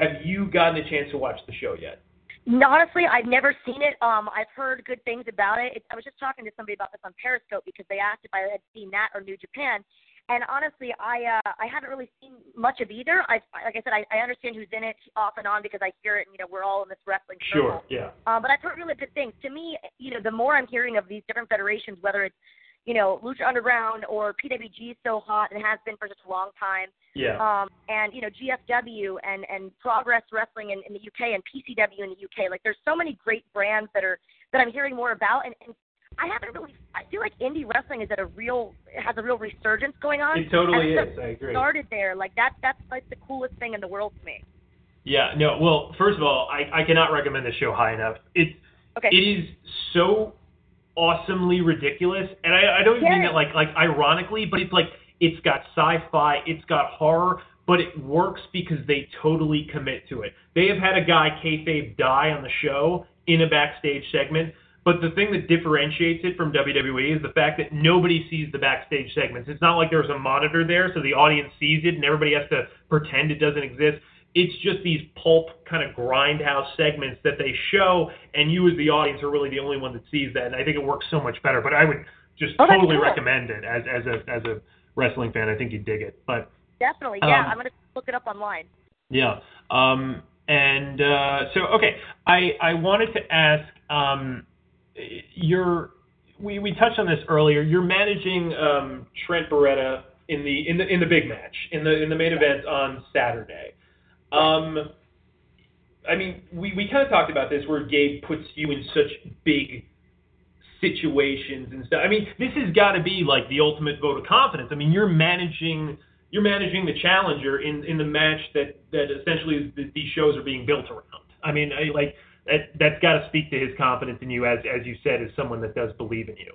[SPEAKER 3] have you gotten a chance to watch the show yet?
[SPEAKER 4] Honestly, I've never seen it. Um, I've heard good things about it. It's, I was just talking to somebody about this on Periscope because they asked if I had seen that or New Japan, and honestly, I uh, I haven't really seen much of either. I like I said, I, I understand who's in it off and on because I hear it, and you know we're all in this wrestling circle.
[SPEAKER 3] Yeah.
[SPEAKER 4] Um, but I've heard really good things. To me, you know, the more I'm hearing of these different federations, whether it's you know Lucha Underground or PWG is so hot and has been for such a long time,
[SPEAKER 3] Yeah.
[SPEAKER 4] um, and you know GFW and and Progress Wrestling in, in the UK and PCW in the UK. Like there's so many great brands that are that I'm hearing more about, and, and I haven't really. I feel like indie wrestling is at a real has a real resurgence going on.
[SPEAKER 3] It totally is. I agree.
[SPEAKER 4] Started there, like that. That's like the coolest thing in the world to me.
[SPEAKER 3] Yeah. No. Well, first of all, I, I cannot recommend this show high enough. It's
[SPEAKER 4] Okay.
[SPEAKER 3] it is so awesomely ridiculous, and I, I don't even mean that like like ironically, but it's like it's got sci-fi, it's got horror, but it works because they totally commit to it. They have had a guy kayfabe die on the show in a backstage segment. But the thing that differentiates it from WWE is the fact that nobody sees the backstage segments. It's not like there's a monitor there so the audience sees it and everybody has to pretend it doesn't exist. It's just these pulp kind of grindhouse segments that they show, and you as the audience are really the only one that sees that. And I think it works so much better. But I would just
[SPEAKER 4] Oh,
[SPEAKER 3] totally
[SPEAKER 4] cool.
[SPEAKER 3] recommend it as as a as a wrestling fan. I think you'd dig it. But
[SPEAKER 4] Definitely, yeah.
[SPEAKER 3] Um,
[SPEAKER 4] I'm gonna look it up online.
[SPEAKER 3] yeah. Um, and uh, so, okay, I, I wanted to ask, um, you're, we, we touched on this earlier. You're managing um, Trent Beretta in the in the in the big match in the in the main event on Saturday. Um, I mean, we, we kind of talked about this where Gabe puts you in such big situations and stuff. I mean, this has got to be like the ultimate vote of confidence. I mean, you're managing you're managing the challenger in in the match that that essentially the, these shows are being built around. I mean, I, like that that's got to speak to his confidence in you, as as you said, as someone that does believe in you.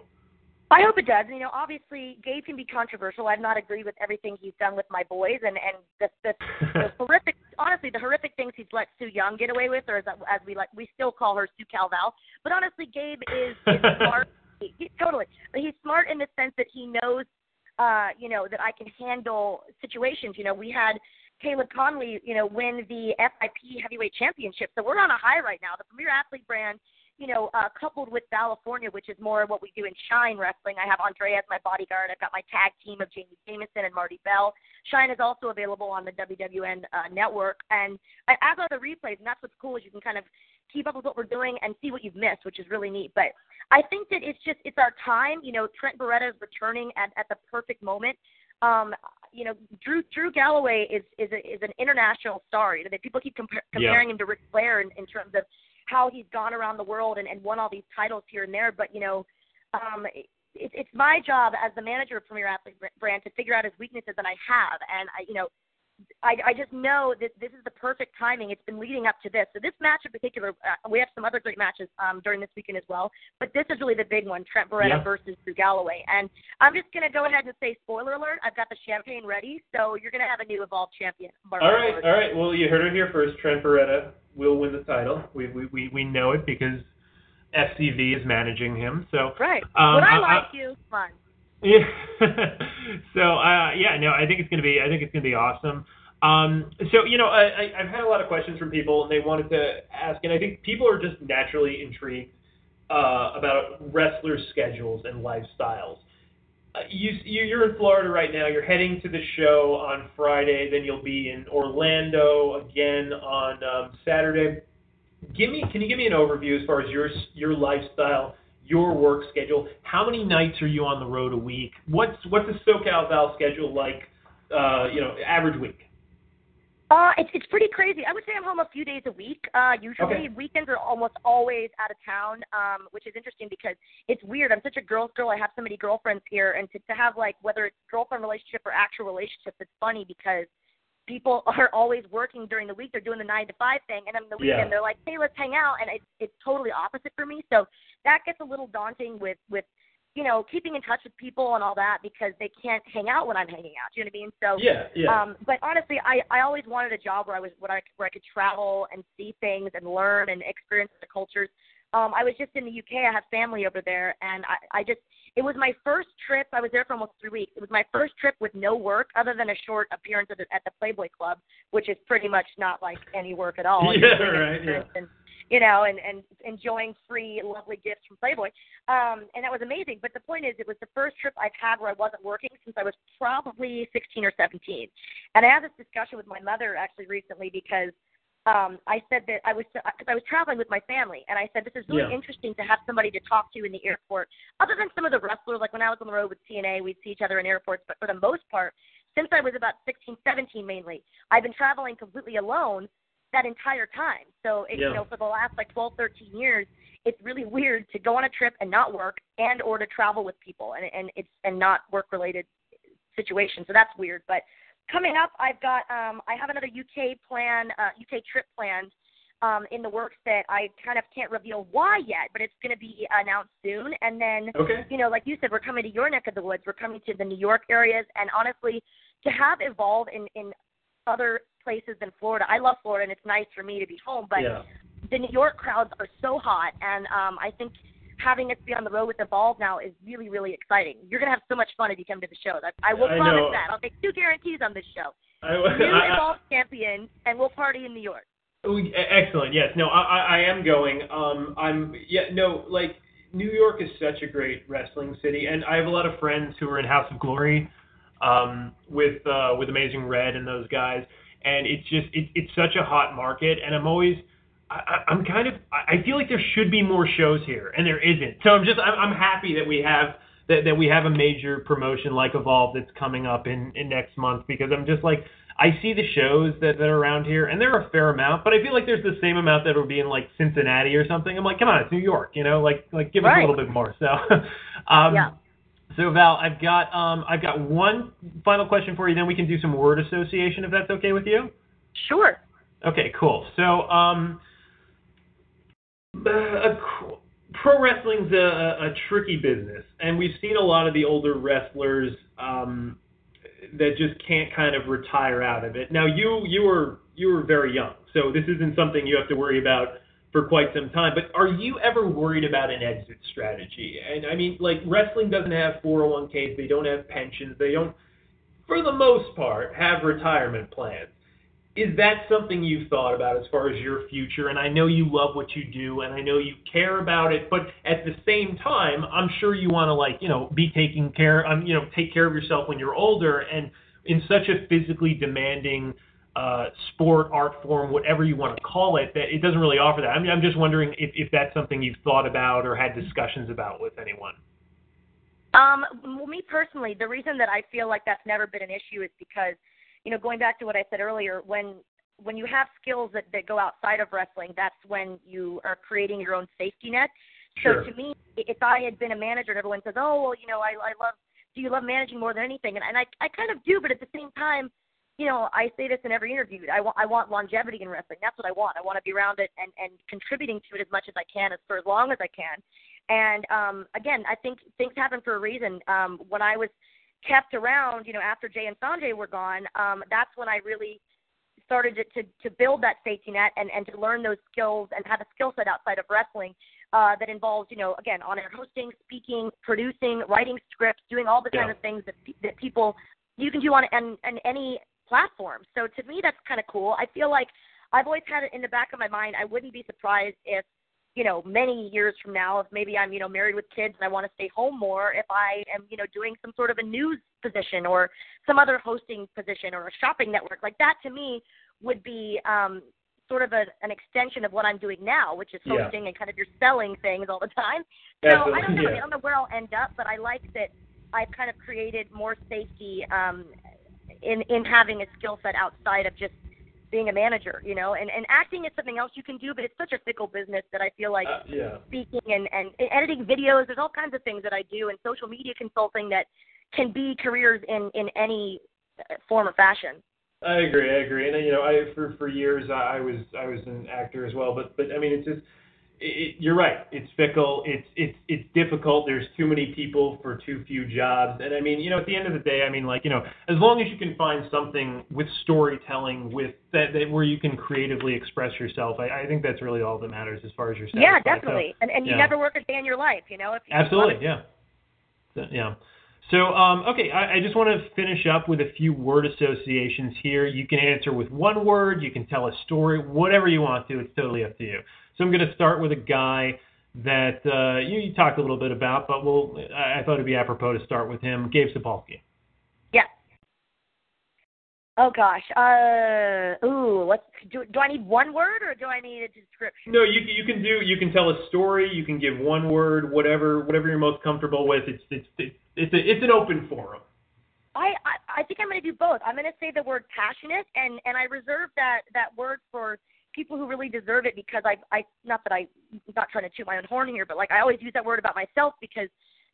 [SPEAKER 4] I hope it does. You know, obviously, Gabe can be controversial. I've not agreed with everything he's done with my boys, and and the the, the horrific, honestly, the horrific things he's let Su Yung get away with, or as, as we like, we still call her Sue Calval. But honestly, Gabe is, is smart. He, he, totally, but he's smart in the sense that he knows, uh, you know, that I can handle situations. You know, we had Caleb Conley, you know, win the FIP heavyweight championship, so we're on a high right now. The Premier Athlete brand you know, uh, coupled with California, which is more of what we do in Shine Wrestling. I have Andrea as my bodyguard. I've got my tag team of Jayme Jameson and Marti Belle. Shine is also available on the WWN uh, network, and as are the replays. And that's what's cool is you can kind of keep up with what we're doing and see what you've missed, which is really neat. But I think that it's just it's our time. You know, Trent Beretta is returning at at the perfect moment. Um, you know, Drew Drew Galloway is is a, is an international star. You know, that people keep compar- comparing
[SPEAKER 3] yeah.
[SPEAKER 4] him to Ric Flair in, in terms of how he's gone around the world and, and won all these titles here and there. But you know, um, it, it's my job as the manager of Premier Athlete Brand to figure out his weaknesses, and I have. And I, you know, I, I just know that this is the perfect timing. It's been leading up to this. So this match in particular, uh, we have some other great matches um, during this weekend as well. But this is really the big one: Trent Beretta
[SPEAKER 3] yeah.
[SPEAKER 4] versus Drew Galloway. And I'm just going to go ahead and say, spoiler alert: I've got the champagne ready, so you're going to have a new Evolve champion.
[SPEAKER 3] All right, all right. Well, you heard it here first. Trent Beretta will win the title. We we we, we know it because SCV is managing him. So
[SPEAKER 4] right.
[SPEAKER 3] Um,
[SPEAKER 4] Would I,
[SPEAKER 3] I
[SPEAKER 4] like you? Fun.
[SPEAKER 3] Yeah. so uh, yeah, no, I think it's gonna be I think it's gonna be awesome. Um, so you know, I, I've had a lot of questions from people, and they wanted to ask, and I think people are just naturally intrigued uh, about wrestlers' schedules and lifestyles. Uh, you, you're in Florida right now. You're heading to the show on Friday. Then you'll be in Orlando again on um, Saturday. Give me, can you give me an overview as far as your your lifestyle, your work schedule? How many nights are you on the road a week? What's what's the SoCal Val schedule like? Uh, you know, average week.
[SPEAKER 4] Uh, it's it's pretty crazy. I would say I'm home a few days a week. Uh, usually
[SPEAKER 3] Okay.
[SPEAKER 4] weekends are almost always out of town, um, which is interesting because it's weird. I'm such a girl's girl. I have so many girlfriends here, and to to have like whether it's girlfriend relationship or actual relationship, it's funny because people are always working during the week. They're doing the nine to five thing, and then the weekend
[SPEAKER 3] Yeah.
[SPEAKER 4] they're like, hey, let's hang out, and it's it's totally opposite for me. So that gets a little daunting with with you know keeping in touch with people and all that because they can't hang out when I'm hanging out. Do you know what I mean? So
[SPEAKER 3] Yeah, yeah.
[SPEAKER 4] um, but honestly, I, I always wanted a job where I was where I, where I could travel and see things and learn and experience the cultures. Um, I was just in the UK. I have family over there, and I, I just it was my first trip. I was there for almost three weeks. It was my first trip with no work other than a short appearance at the, at the Playboy Club, which is pretty much not like any work at all.
[SPEAKER 3] Yeah, right,
[SPEAKER 4] experience And, you know, and and enjoying free, lovely gifts from Playboy, um, and that was amazing. But the point is, it was the first trip I've had where I wasn't working since I was probably 16 or 17. And I had this discussion with my mother actually recently because um, I said that I was because I was traveling with my family, and I said this is really
[SPEAKER 3] Yeah.
[SPEAKER 4] interesting to have somebody to talk to in the airport, other than some of the wrestlers. Like when I was on the road with TNA, we'd see each other in airports, but for the most part, since I was about 16, 17 mainly, I've been traveling completely alone that entire time. So it,
[SPEAKER 3] Yeah.
[SPEAKER 4] you know, for the last like 12, 13 years, it's really weird to go on a trip and not work, and or to travel with people, and and it's and not work related situation. So that's weird, but coming up, I've got um, I have another UK plan, uh, UK trip planned um, in the works that I kind of can't reveal why yet, but it's going to be announced soon. And then,
[SPEAKER 3] Okay.
[SPEAKER 4] you know, like you said, we're coming to your neck of the woods. We're coming to the New York areas, and honestly, to have Evolve in in other places than Florida, I love Florida, and it's nice for me to be home, but
[SPEAKER 3] yeah.
[SPEAKER 4] the New York crowds are so hot, and um, I think having us be on the road with Evolve now is really, really exciting. You're gonna have so much fun if you come to the show. I will
[SPEAKER 3] I
[SPEAKER 4] promise
[SPEAKER 3] know.
[SPEAKER 4] that. I'll make two guarantees on this show.
[SPEAKER 3] I,
[SPEAKER 4] New
[SPEAKER 3] I-
[SPEAKER 4] Evolve champion, and we'll party in New York.
[SPEAKER 3] Excellent. Yes. No, I, I I am going. Um, I'm. Yeah. No. Like New York is such a great wrestling city, and I have a lot of friends who are in House of Glory, um, with uh, with Amazing Red and those guys, and it's just it, it's such a hot market, and I'm always. I, I'm kind of. I feel like there should be more shows here, and there isn't. So I'm just. I'm, I'm happy that we have that, that we have a major promotion like Evolve that's coming up in, in next month because I'm just like I see the shows that, that are around here and there are a fair amount, but I feel like there's the same amount that would be in like Cincinnati or something. I'm like, come on, it's New York, you know, like like give us a little bit more. So um
[SPEAKER 4] Yeah.
[SPEAKER 3] so Val, I've got um I've got one final question for you, then we can do some word association if that's okay with you.
[SPEAKER 4] Sure.
[SPEAKER 3] Okay, cool. So, um, uh, qu- pro wrestling's a, a tricky business, and we've seen a lot of the older wrestlers um, that just can't kind of retire out of it. Now, you you were you were very young, so this isn't something you have to worry about for quite some time. But are you ever worried about an exit strategy? And I mean, like wrestling doesn't have 401ks, they don't have pensions, they don't, for the most part, have retirement plans is that something you've thought about as far as your future? And I know you love what you do, and I know you care about it, but at the same time, I'm sure you want to like you know be taking care, um, you know, take care of yourself when you're older, and in such a physically demanding uh, sport, art form, whatever you want to call it, that it doesn't really offer that. I mean, I'm just wondering if, if that's something you've thought about or had discussions about with anyone.
[SPEAKER 4] Um, well, me personally, the reason that I feel like that's never been an issue is because you know, going back to what I said earlier, when when you have skills that, that go outside of wrestling, that's when you are creating your own safety net.
[SPEAKER 3] Sure.
[SPEAKER 4] So to me, if I had been a manager and everyone says, "Oh, well, you know, I I love do you love managing more than anything?" and and I I kind of do, but at the same time, you know, I say this in every interview. I want I want longevity in wrestling. That's what I want. I want to be around it and and contributing to it as much as I can, as for as long as I can. And um again, I think things happen for a reason. Um when I was kept around, you know, after Jay and Sonjay were gone, um, that's when I really started to, to, to build that safety net and, and to learn those skills and have a skill set outside of wrestling uh, that involves, you know, again, on air hosting, speaking, producing, writing scripts, doing all the
[SPEAKER 3] yeah.
[SPEAKER 4] kind of things that that people you can do on, on, on any platform. So to me, that's kind of cool. I feel like I've always had it in the back of my mind. I wouldn't be surprised if you know, many years from now, if maybe I'm, you know, married with kids and I want to stay home more, if I am, you know, doing some sort of a news position or some other hosting position or a shopping network, like that to me would be um, sort of a, an extension of what I'm doing now, which is hosting
[SPEAKER 3] yeah.
[SPEAKER 4] and kind of you're selling things all the time. So
[SPEAKER 3] Absolutely.
[SPEAKER 4] I don't know,
[SPEAKER 3] Yeah.
[SPEAKER 4] I don't know where I'll end up, but I like that I've kind of created more safety um, in in having a skill set outside of just being a manager, you know, and, and acting is something else you can do, but it's such a fickle business that I feel like
[SPEAKER 3] Uh, yeah.
[SPEAKER 4] speaking and, and editing videos, there's all kinds of things that I do and social media consulting that can be careers in, in any uh, form or fashion.
[SPEAKER 3] I agree. I agree. And you know, I for for years I was I was an actor as well. But but I mean, it's just it, you're right. It's fickle. It's it's it's difficult. There's too many people for too few jobs. And I mean, you know, at the end of the day, I mean, like you know, as long as you can find something with storytelling, with that, that where you can creatively express yourself, I, I think that's really all that matters as far as your
[SPEAKER 4] Yeah,
[SPEAKER 3] satisfied. So,
[SPEAKER 4] definitely. and and you
[SPEAKER 3] yeah.
[SPEAKER 4] never work a day in your life, you know. If you
[SPEAKER 3] Absolutely, yeah. So, yeah. So, um, okay, I, I just want to finish up with a few word associations here. You can answer with one word, you can tell a story, whatever you want to. It's totally up to you. So, I'm going to start with a guy that uh, you, you talked a little bit about, but we'll, I, I thought it'd be apropos to start with him. Gabe Sapolsky.
[SPEAKER 4] Yeah. Oh gosh. Uh. Ooh. What do? Do I need one word or do I need a description?
[SPEAKER 3] No, you you can do you can tell a story. You can give one word, whatever whatever you're most comfortable with. It's it's it's it's, a, it's an open forum.
[SPEAKER 4] I, I I think I'm going to do both. I'm going to say the word passionate, and and I reserve that that word for people who really deserve it because I I not that I'm not trying to toot my own horn here, but like I always use that word about myself because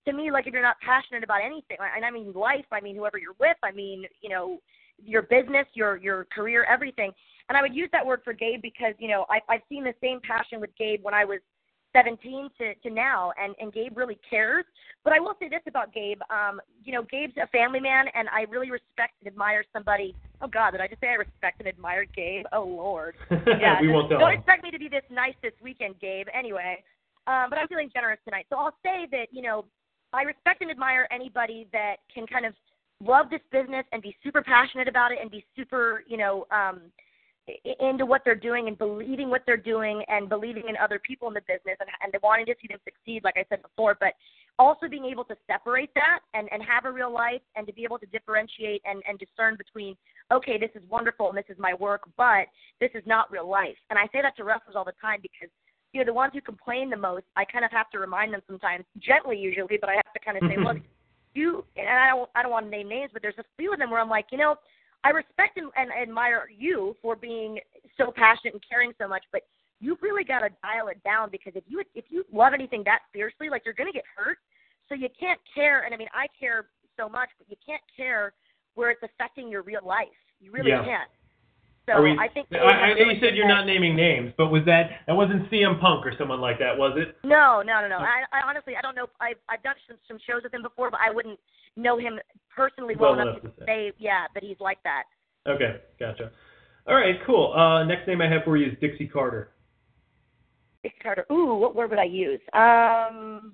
[SPEAKER 4] to me like if you're not passionate about anything, and I mean life, I mean whoever you're with, I mean you know your business, your your career, everything. And I would use that word for Gabe because you know I I've seen the same passion with Gabe when I was 17 to, to now, and, and Gabe really cares. But I will say this about Gabe. Um, you know, Gabe's a family man, and I really respect and admire somebody. Oh, God, did I just say I respect and admire Gabe? Oh, Lord. Yeah,
[SPEAKER 3] we
[SPEAKER 4] just-
[SPEAKER 3] won't tell
[SPEAKER 4] Don't expect me to be this nice this weekend, Gabe. Anyway, um, but I'm feeling generous tonight. So I'll say that, you know, I respect and admire anybody that can kind of love this business and be super passionate about it and be super, you know, um, into what they're doing and believing what they're doing and believing in other people in the business and, and wanting to see them succeed, like I said before, but also being able to separate that and, and have a real life and to be able to differentiate and, and discern between, okay, this is wonderful and this is my work, but this is not real life. And I say that to wrestlers all the time because, you know, the ones who complain the most, I kind of have to remind them sometimes, gently usually, but I have to kind of say, look, you and I don't I don't want to name names, but there's a few of them where I'm like, you know, I respect and, and admire you for being so passionate and caring so much, but you've really got to dial it down because if you if you love anything that fiercely, like you're going to get hurt. So you can't care, and I mean I care so much, but you can't care where it's affecting your real life. You really
[SPEAKER 3] Yeah.
[SPEAKER 4] can't. So
[SPEAKER 3] we,
[SPEAKER 4] I think
[SPEAKER 3] I, I know you said you're not naming names, but was that that wasn't CM Punk or someone like that, was it?
[SPEAKER 4] No, no, no, no. I, I honestly I don't know. I've I've done some some shows with him before, but I wouldn't know him personally well,
[SPEAKER 3] Well
[SPEAKER 4] enough
[SPEAKER 3] enough
[SPEAKER 4] to
[SPEAKER 3] to
[SPEAKER 4] say yeah that he's like that.
[SPEAKER 3] Okay, gotcha. All right, cool. Uh, next name I have for you is Dixie Carter.
[SPEAKER 4] Dixie Carter. Ooh, what word would I use? Um,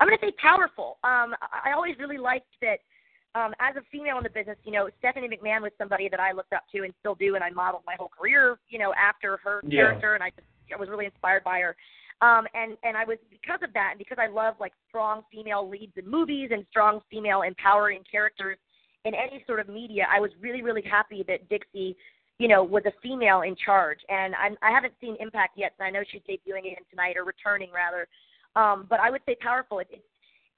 [SPEAKER 4] I'm gonna say powerful. Um, I, I always really liked that. Um, as a female in the business, you know, Stephanie McMahon was somebody that I looked up to and still do, and I modeled my whole career, you know, after her
[SPEAKER 3] Yeah.
[SPEAKER 4] character, and I just I was really inspired by her. Um, and and I was because of that, and because I love like strong female leads in movies and strong female empowering characters in any sort of media, I was really really happy that Dixie, you know, was a female in charge. And I I haven't seen Impact yet, and I know she's debuting again tonight or returning rather. Um, but I would say powerful. It, it,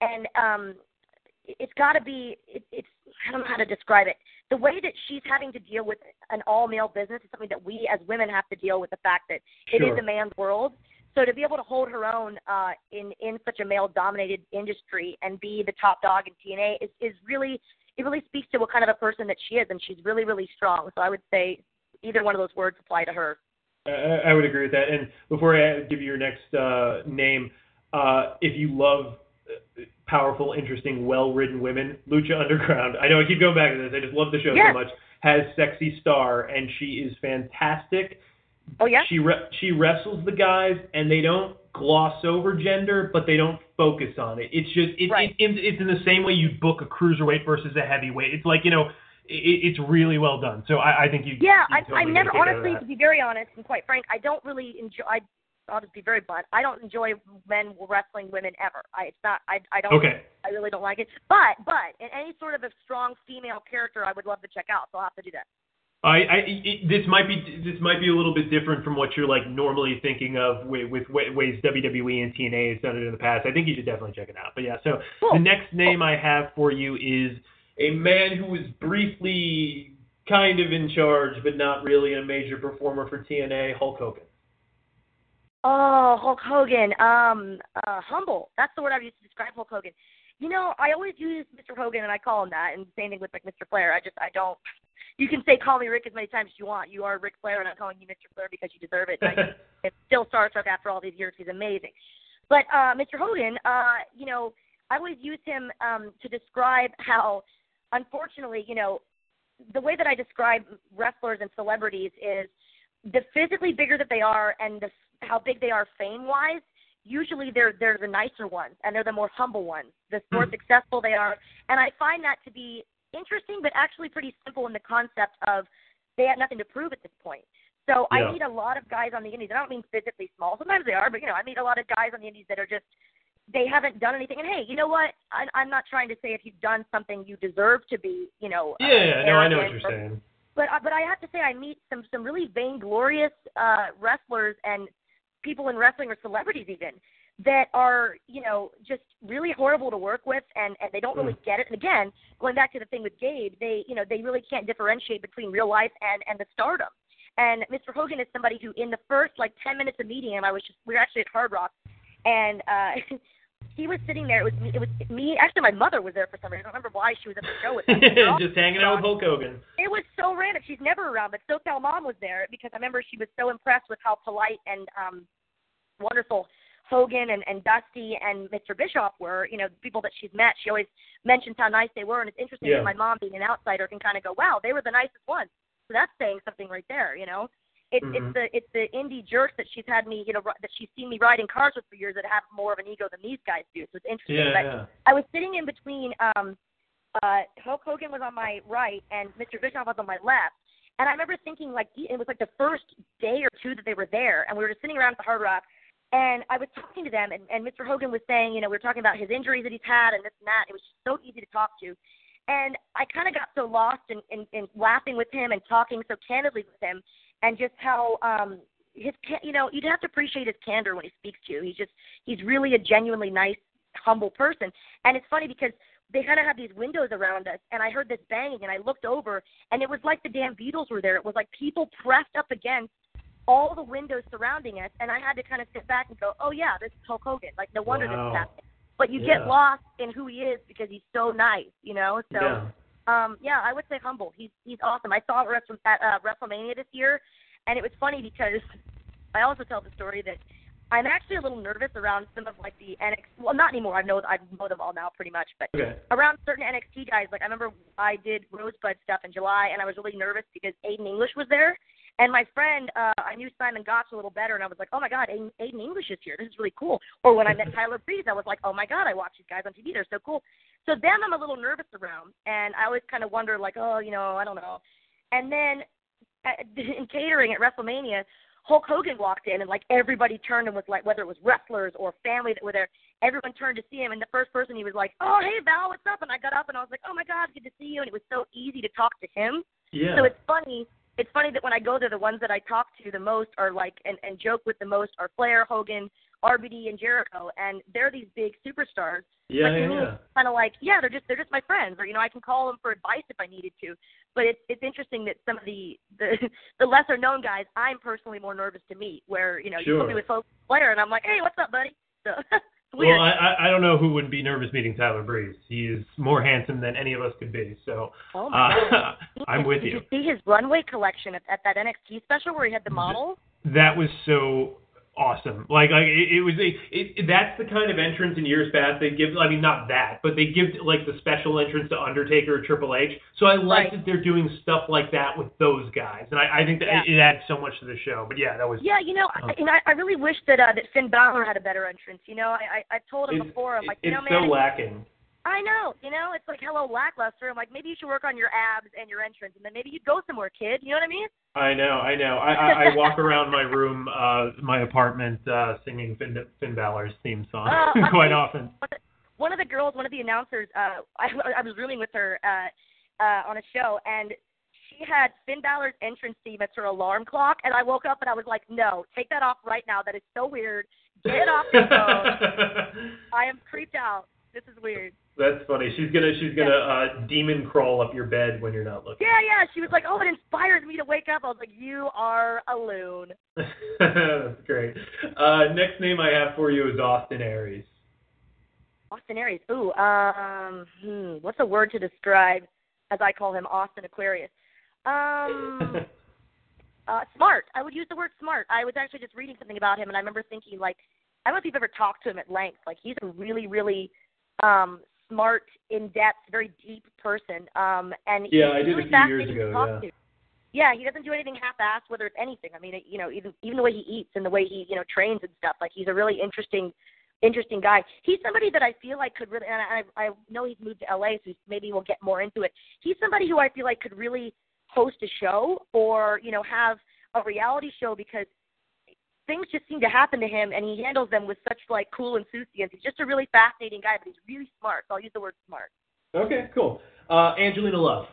[SPEAKER 4] and um, it- it's got to be. It, it's I don't know how to describe it. The way that she's having to deal with an all male business is something that we as women have to deal with. The fact that it
[SPEAKER 3] Sure.
[SPEAKER 4] is a man's world. So to be able to hold her own uh, in in such a male dominated industry and be the top dog in TNA is is really it really speaks to what kind of a person that she is, and she's really really strong. So I would say either one of those words apply to her.
[SPEAKER 3] I, I would agree with that. And before I give you your next uh, name, uh, if you love powerful, interesting, well-written women, Lucha Underground. I know I keep going back to this. I just love the show
[SPEAKER 4] Yes.
[SPEAKER 3] so much. Has Sexy Star, and she is fantastic.
[SPEAKER 4] Oh yeah.
[SPEAKER 3] She re- she wrestles the guys, and they don't gloss over gender, but they don't focus on it. It's just it,
[SPEAKER 4] Right.
[SPEAKER 3] it, it it's in the same way you book a cruiserweight versus a heavyweight. It's like you know, it, it's really well done. So I, I think you.
[SPEAKER 4] Yeah,
[SPEAKER 3] you
[SPEAKER 4] I,
[SPEAKER 3] totally
[SPEAKER 4] I
[SPEAKER 3] a
[SPEAKER 4] never,
[SPEAKER 3] kick out of
[SPEAKER 4] honestly, to be very honest and quite frank, I don't really enjoy. I, I'll just be very blunt. I don't enjoy men wrestling women ever. I, it's not. I, I don't.
[SPEAKER 3] Okay.
[SPEAKER 4] I really don't like it. But, but in any sort of a strong female character, I would love to check out. So I'll have to do that.
[SPEAKER 3] I, I it, this might be this might be a little bit different from what you're like normally thinking of with, with wa- ways WWE and TNA has done it in the past. I think you should definitely check it out. But yeah, so
[SPEAKER 4] Cool.
[SPEAKER 3] the next name I have for you is a man who was briefly kind of in charge, but not really a major performer for TNA, Hulk Hogan.
[SPEAKER 4] Oh, Hulk Hogan. Um, uh, humble. That's the word I've used to describe Hulk Hogan. You know, I always use Mr. Hogan and I call him that, and same thing with like Mr. Flair. I just I don't. You can say call me Ric as many times as you want. You are Ric Flair, and I'm calling you Mr. Flair because you deserve it. I it's still starstruck after all these years. He's amazing. But uh, Mr. Hogan, uh, you know, I always use him um, to describe how, unfortunately, you know, the way that I describe wrestlers and celebrities is the physically bigger that they are and the, how big they are fame wise. Usually, they're they're the nicer ones and they're the more humble ones. The more
[SPEAKER 3] Hmm.
[SPEAKER 4] successful they are, and I find that to be interesting, but actually pretty simple in the concept of they have nothing to prove at this point. So
[SPEAKER 3] Yeah.
[SPEAKER 4] I meet a lot of guys on the indies. I don't mean physically small. Sometimes they are, but you know, I meet a lot of guys on the indies that are just they haven't done anything. And hey, you know what? I, I'm not trying to say if you've done something you deserve to be, you know. uh,
[SPEAKER 3] Yeah, no, I know what you're
[SPEAKER 4] or-
[SPEAKER 3] saying.
[SPEAKER 4] But uh, but I have to say I meet some some really vainglorious uh, wrestlers and people in wrestling or celebrities even that are you know just really horrible to work with and and they don't really
[SPEAKER 3] Mm.
[SPEAKER 4] get it. And again, going back to the thing with Gabe, they you know they really can't differentiate between real life and and the stardom. And Mr. Hogan is somebody who, in the first like 10 minutes of meeting him, I was just we were actually at Hard Rock, and uh, he was sitting there. It was me. It was me. Actually, my mother was there for some reason. I don't remember why she was at the show with us. We were all
[SPEAKER 3] Just hanging out with Hulk Hogan.
[SPEAKER 4] it was so random. She's never around, but SoCal Mom was there because I remember she was so impressed with how polite and um wonderful Hogan and, and Dusty and Mr. Bischoff were. You know, the people that she's met. She always mentions how nice they were, and it's interesting
[SPEAKER 3] Yeah.
[SPEAKER 4] that my mom, being an outsider, can kind of go, "Wow, they were the nicest ones." So that's saying something right there. You know, it's
[SPEAKER 3] Mhm.
[SPEAKER 4] it's the it's the indie jerks that she's had me, you know, that she's seen me riding cars with for years that have more of an ego than these guys do. So it's interesting.
[SPEAKER 3] Yeah,
[SPEAKER 4] but
[SPEAKER 3] yeah.
[SPEAKER 4] I was sitting in between um uh Hulk Hogan was on my right and Mr. Bischoff was on my left. And I remember thinking like it was like the first day or two that they were there and we were just sitting around at the Hard Rock and I was talking to them and, and Mr. Hogan was saying, you know, we were talking about his injuries that he's had and this and that. It was just so easy to talk to. And I kind of got so lost in, in, in laughing with him and talking so candidly with him and just how um his you know you'd have to appreciate his candor when he speaks to you. He's just he's really a genuinely nice, humble person. And it's funny because they kind of have these windows around us, and I heard this banging, and I looked over, and it was like the damn Beatles were there. It was like people pressed up against all the windows surrounding us, and I had to kind of sit back and go, oh yeah, this is Hulk Hogan. Like no wonder
[SPEAKER 3] Wow.
[SPEAKER 4] this is happening. But you
[SPEAKER 3] Yeah.
[SPEAKER 4] get lost in who he is because he's so nice, you know. So
[SPEAKER 3] yeah.
[SPEAKER 4] Um, yeah, I would say humble. He's he's awesome. I saw him at uh, WrestleMania this year, and it was funny because I also tell the story that I'm actually a little nervous around some of like the NXT. Well, not anymore. I know I know them all now pretty much, but
[SPEAKER 3] Okay.
[SPEAKER 4] around certain NXT guys. Like I remember I did Rosebud stuff in July, and I was really nervous because Aiden English was there. And my friend, uh, I knew Simon Gotch a little better, and I was like, oh my God, Aiden, Aiden English is here. This is really cool. Or when I met Tyler Breeze, I was like, oh my God, I watch these guys on TV. They're so cool. So them I'm a little nervous around, and I always kind of wonder, like, oh, you know, I don't know. And then at, in catering at WrestleMania, Hulk Hogan walked in, and like everybody turned and was like, whether it was wrestlers or family that were there, everyone turned to see him. And the first person he was like, oh, hey Val, what's up? And I got up and I was like, oh my God, good to see you. And it was so easy to talk to him.
[SPEAKER 3] Yeah.
[SPEAKER 4] So it's funny. It's funny that when I go there, the ones that I talk to the most are like and, and joke with the most are Flair, Hogan, RVD, and Jericho, and they're these big superstars.
[SPEAKER 3] yeah,
[SPEAKER 4] but to
[SPEAKER 3] yeah,
[SPEAKER 4] me,
[SPEAKER 3] yeah.
[SPEAKER 4] kind of like, yeah, they're just they're just my friends, or you know, I can call them for advice if I needed to. But it's it's interesting that some of the the the lesser known guys, I'm personally more nervous to meet. Where you know, you
[SPEAKER 3] Sure.
[SPEAKER 4] put me with Flair, and I'm like, hey, what's up, buddy? So weird.
[SPEAKER 3] Well, I, I don't know who wouldn't be nervous meeting Tyler Breeze. He is more handsome than any of us could be. So
[SPEAKER 4] oh
[SPEAKER 3] uh, I'm with you.
[SPEAKER 4] Did
[SPEAKER 3] you.
[SPEAKER 4] you see his runway collection at, at that NXT special where he had the model?
[SPEAKER 3] That was so awesome. Like, like it, it was a. It, that's the kind of entrance in years past they give. I mean, not that, but they give like the special entrance to Undertaker or Triple H. So I like
[SPEAKER 4] Right.
[SPEAKER 3] that they're doing stuff like that with those guys, and I, I think that
[SPEAKER 4] Yeah.
[SPEAKER 3] it, it adds so much to the show. But yeah, that was.
[SPEAKER 4] Yeah, you know,
[SPEAKER 3] Oh.
[SPEAKER 4] I, and I, I really wish that uh, that Finn Balor had a better entrance. You know, I I, I told him before, I'm like, you know, man,
[SPEAKER 3] so lacking.
[SPEAKER 4] I know, you know, it's like hello lackluster. I'm like, maybe you should work on your abs and your entrance, and then maybe you'd go somewhere, kid. You know what I mean?
[SPEAKER 3] I know, I know. I, I, I walk around my room, uh, my apartment, uh, singing Finn, Finn Balor's theme song
[SPEAKER 4] Oh, I
[SPEAKER 3] quite often.
[SPEAKER 4] One of the girls, one of the announcers, uh, I, I was rooming with her uh, uh, on a show, and she had Finn Balor's entrance theme as her alarm clock, and I woke up and I was like, no, take that off right now. That is so weird. Get it off your phone. I am creeped out. This is weird.
[SPEAKER 3] That's funny. She's gonna she's gonna uh, demon crawl up your bed when you're not looking.
[SPEAKER 4] Yeah, yeah. She was like, oh, it inspires me to wake up. I was like, you are a loon.
[SPEAKER 3] That's great. Uh, next name I have for you is Austin Aries.
[SPEAKER 4] Austin Aries. Ooh, um, hmm, what's a word to describe, as I call him, Austin Aquarius? Um, uh, smart. I would use the word smart. I was actually just reading something about him, and I remember thinking, like, I don't know if you've ever talked to him at length. Like, he's a really, really um, smart, in-depth, very deep person. Um, and
[SPEAKER 3] Yeah,
[SPEAKER 4] he's
[SPEAKER 3] I did a few years ago,
[SPEAKER 4] to talk
[SPEAKER 3] yeah.
[SPEAKER 4] to. Yeah, he doesn't do anything half-assed, whether it's anything. I mean, you know, even even the way he eats and the way he, you know, trains and stuff. Like, he's a really interesting interesting guy. He's somebody that I feel like could really, and I, I know he's moved to LA, so maybe we'll get more into it. He's somebody who I feel like could really host a show or you know have a reality show because things just seem to happen to him, and he handles them with such like cool insouciance. He's just a really fascinating guy, but he's really smart. So I'll use the word smart.
[SPEAKER 3] Okay, cool. Uh, Angelina Love.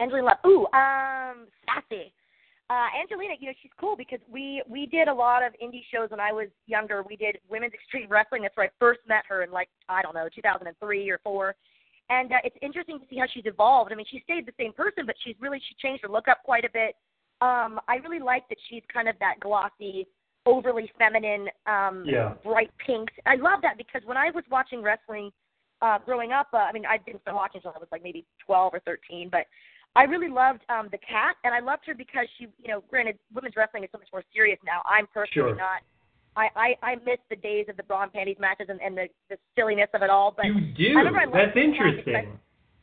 [SPEAKER 4] Angelina Love. Ooh, um, sassy. Uh, Angelina, you know, she's cool because we we did a lot of indie shows when I was younger. We did women's extreme wrestling. That's where I first met her in like I don't know, 2003 or four. And uh, it's interesting to see how she's evolved. I mean, she stayed the same person, but she's really she changed her look up quite a bit. Um, I really like that she's kind of that glossy, overly feminine, um,
[SPEAKER 3] Yeah.
[SPEAKER 4] bright pinks. I love that because when I was watching wrestling uh, growing up, uh, I mean, I didn't start watching until I was like maybe 12 or 13, but I really loved um, the cat, and I loved her because she, you know, granted, women's wrestling is so much more serious now. I'm personally
[SPEAKER 3] Sure.
[SPEAKER 4] not. I, I I miss the days of the bra and panties matches and, and the, the silliness of it all. But
[SPEAKER 3] you do.
[SPEAKER 4] I I
[SPEAKER 3] That's interesting.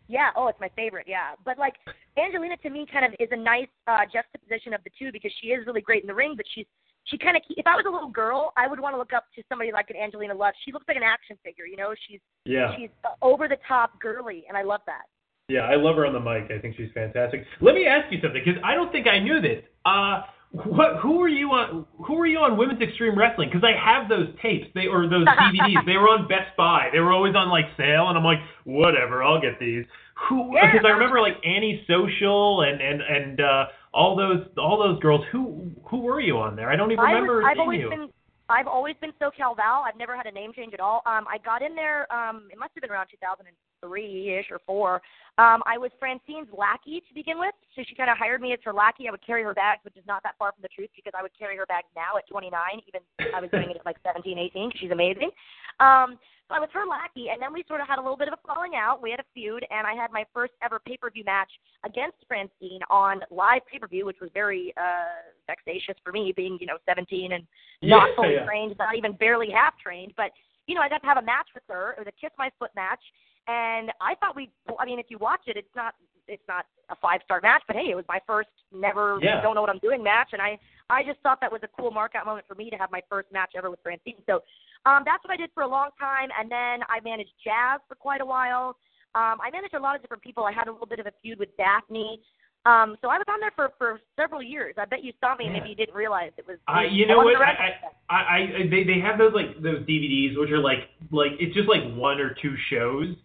[SPEAKER 4] Yeah, oh, it's my favorite. Yeah, but like Angelina to me kind of is a nice uh, juxtaposition of the two because she is really great in the ring, but she's she kind of if I was a little girl, I would want to look up to somebody like an Angelina Love. She looks like an action figure, you know. She's
[SPEAKER 3] Yeah.
[SPEAKER 4] she's over the top girly, and I love that.
[SPEAKER 3] Yeah, I love her on the mic. I think she's fantastic. Let me ask you something because I don't think I knew this. Uh, what? Who were you on? Who were you on Women's Extreme Wrestling? Because I have those tapes. They or those DVDs. they were on Best Buy. They were always on like sale, and I'm like, whatever, I'll get these. Who?
[SPEAKER 4] Yeah.
[SPEAKER 3] Because I remember like Annie Social and and and uh, all those all those girls. Who who were you on there? I don't even
[SPEAKER 4] I
[SPEAKER 3] remember
[SPEAKER 4] was, I've
[SPEAKER 3] seeing
[SPEAKER 4] always
[SPEAKER 3] you.
[SPEAKER 4] been I've always been SoCal Val. I've never had a name change at all. Um, I got in there. Um, it must have been around 2003 ish or four. Um, I was Francine's lackey to begin with, so she kind of hired me as her lackey. I would carry her bags, which is not that far from the truth because I would carry her bags now at 29, even I was doing it at like 17, 18. 'cause She's amazing. Um, So I was her lackey, and then we sort of had a little bit of a falling out. We had a feud, and I had my first ever pay per view match against Francine on live pay per view, which was very uh vexatious for me, being you know 17 and not
[SPEAKER 3] Yeah,
[SPEAKER 4] fully
[SPEAKER 3] yeah.
[SPEAKER 4] trained, not even barely half trained. But you know, I got to have a match with her. It was a kiss my foot match, and I thought we. I mean, if you watch it, it's not it's not a five star match, but hey, it was my first never
[SPEAKER 3] Yeah.
[SPEAKER 4] don't know what I'm doing match, and I I just thought that was a cool markout moment for me to have my first match ever with Francine. So um, that's what I did for a long time, and then I managed Jazz for quite a while. Um, I managed a lot of different people. I had a little bit of a feud with Daphne. Um, so I was on there for for several years. I bet you saw me, and maybe you didn't realize it was.
[SPEAKER 3] I, you know what? I. I, I, I, they, they have those like those DVDs which are like, like it's just like one or two shows,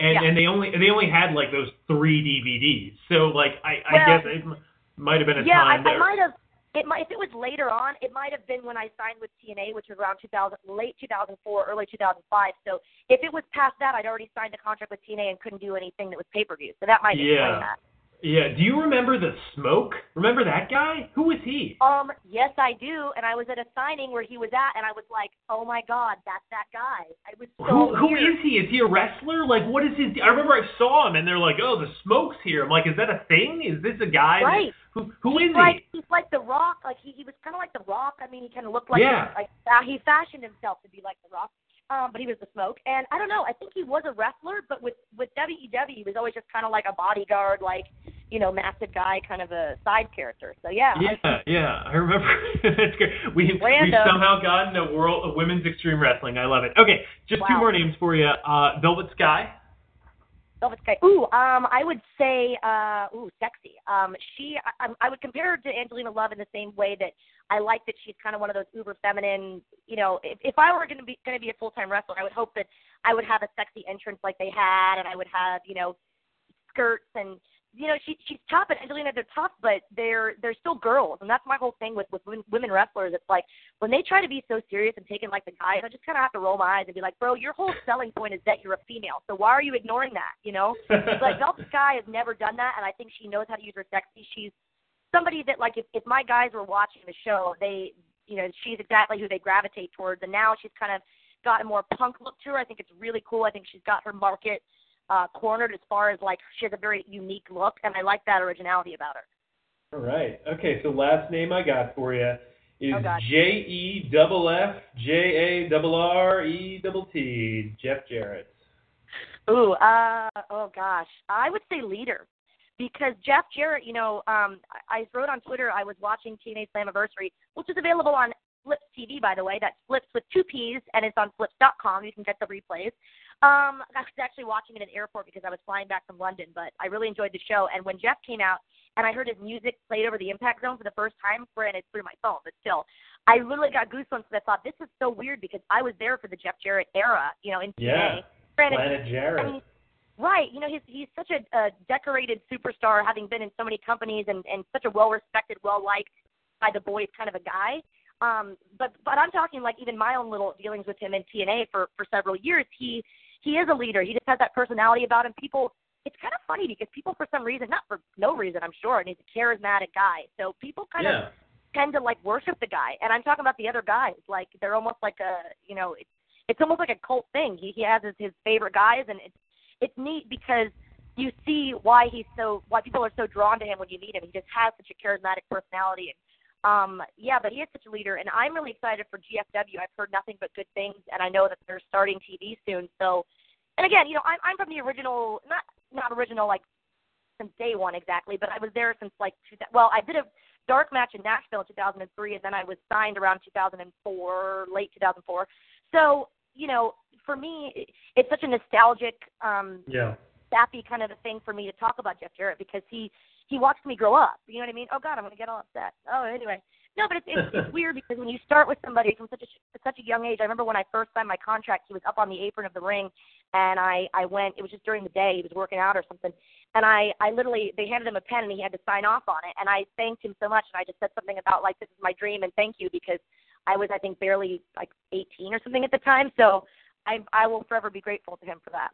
[SPEAKER 3] and
[SPEAKER 4] Yeah.
[SPEAKER 3] and they only they only had like those three DVDs. So like, I, I guess it m- might have been a
[SPEAKER 4] yeah, I,
[SPEAKER 3] time
[SPEAKER 4] I
[SPEAKER 3] there.
[SPEAKER 4] might have. It might if it was later on. It might have been when I signed with TNA, which was around 2000, late 2004, early 2005. So if it was past that, I'd already signed a contract with TNA and couldn't do anything that was pay per view. So that might
[SPEAKER 3] Yeah.
[SPEAKER 4] explain that.
[SPEAKER 3] Yeah. Do you remember the smoke? Remember that guy? Who was he?
[SPEAKER 4] Um, yes, I do. And I was at a signing where he was at, and I was like, "Oh my God, that's that guy." I was so
[SPEAKER 3] Who who is he? Is he a wrestler? Like what is his? I remember I saw him and they're like, oh, the smoke's here. I'm like, is that a thing? Is this a guy? that-
[SPEAKER 4] Right.
[SPEAKER 3] who who
[SPEAKER 4] he's
[SPEAKER 3] is
[SPEAKER 4] like
[SPEAKER 3] he?
[SPEAKER 4] he's like the Rock. Like he he was kind of like the Rock. I mean, he kind of looked like
[SPEAKER 3] Yeah.
[SPEAKER 4] like uh, he fashioned himself to be like the Rock. Um, but he was the smoke, and I don't know. I think he was a wrestler, but with with WEW, he was always just kind of like a bodyguard, like you know, massive guy, kind of a side character. So yeah, I-
[SPEAKER 3] Yeah, yeah, I remember. That's great. We we
[SPEAKER 4] Random.
[SPEAKER 3] somehow gotten a world of women's extreme wrestling. I love it. Okay, just two more names for you. Uh, Velvet Sky.
[SPEAKER 4] Velvet Sky. Ooh, um, I would say, uh, ooh, sexy. Um, she, I, I would compare her to Angelina Love in the same way that I like that she's kind of one of those uber feminine. You know, if, if I were going to be going to be a full time wrestler, I would hope that I would have a sexy entrance like they had, and I would have, you know, skirts and. You know, she she's tough, and Angelina they're tough, but they're they're still girls, and that's my whole thing with with women, wrestlers. It's like when they try to be so serious and taken like the guys, I just kind of have to roll my eyes and be like, bro, your whole selling point is that you're a female, so why are you ignoring that? You know, but Velvet Sky has never done that, and I think she knows how to use her sexy. She's somebody that, like, if, if my guys were watching the show, they, you know, she's exactly who they gravitate towards. And now she's kind of got a more punk look to her. I think it's really cool. I think she's got her market uh, cornered as far as like she has a very unique look, and I like that originality about her.
[SPEAKER 3] All right. Okay. So last name I got for you is
[SPEAKER 4] Oh,
[SPEAKER 3] J E double F J A double R E double T. Jeff Jarrett.
[SPEAKER 4] Ooh, uh, oh gosh, I would say leader, because Jeff Jarrett, you know, um, I, I wrote on Twitter I was watching TNA Slammiversary, which is available on Flips TV, by the way. That's Flips with two P's, and it's on Flips.com. You can get the replays. Um, I was actually watching it at the airport because I was flying back from London, but I really enjoyed the show. And when Jeff came out and I heard his music played over the Impact Zone for the first time, granted through my phone, but still, I really got goosebumps because I thought this is so weird because I was there for the Jeff Jarrett era, you know, in TNA.
[SPEAKER 3] Yeah.
[SPEAKER 4] Granted,
[SPEAKER 3] Planet
[SPEAKER 4] I
[SPEAKER 3] Jarrett.
[SPEAKER 4] mean, right. You know, he's he's such a, a decorated superstar, having been in so many companies and and such a well respected, well liked by the boys kind of a guy. Um, but but I'm talking like even my own little dealings with him in TNA for for several years. He he is a leader. He just has that personality about him. People, it's kind of funny because people for some reason, not for no reason, I'm sure, and he's a charismatic guy. So people kind of tend to like worship the guy. And I'm talking about the other guys. Like they're almost like a you know, it's it's almost like a cult thing. He he has his, his favorite guys and it's it's neat because you see why he's so why people are so drawn to him when you meet him. He just has such a charismatic personality and um yeah, but he is such a leader and I'm really excited for GFW. I've heard nothing but good things and I know that they're starting TV soon. So and again, you know, I'm I'm from the original not not original like since day one exactly, but I was there since like two, well, I did a dark match in Nashville in 2003, and then I was signed around 2004, late 2004. So you know, for me, it- it's such a nostalgic, um,
[SPEAKER 3] Yeah.
[SPEAKER 4] sappy kind of a thing for me to talk about Jeff Jarrett because he he watched me grow up. You know what I mean? Oh God, I'm gonna get all upset. Oh, anyway. No, but it's it's, it's weird because when you start with somebody from such a such a young age, I remember when I first signed my contract, he was up on the apron of the ring, and I I went. It was just during the day. He was working out or something, and I I literally they handed him a pen and he had to sign off on it, and I thanked him so much, and I just said something about like this is my dream and thank you because I was I think barely like 18 or something at the time, so I I will forever be grateful to him for that.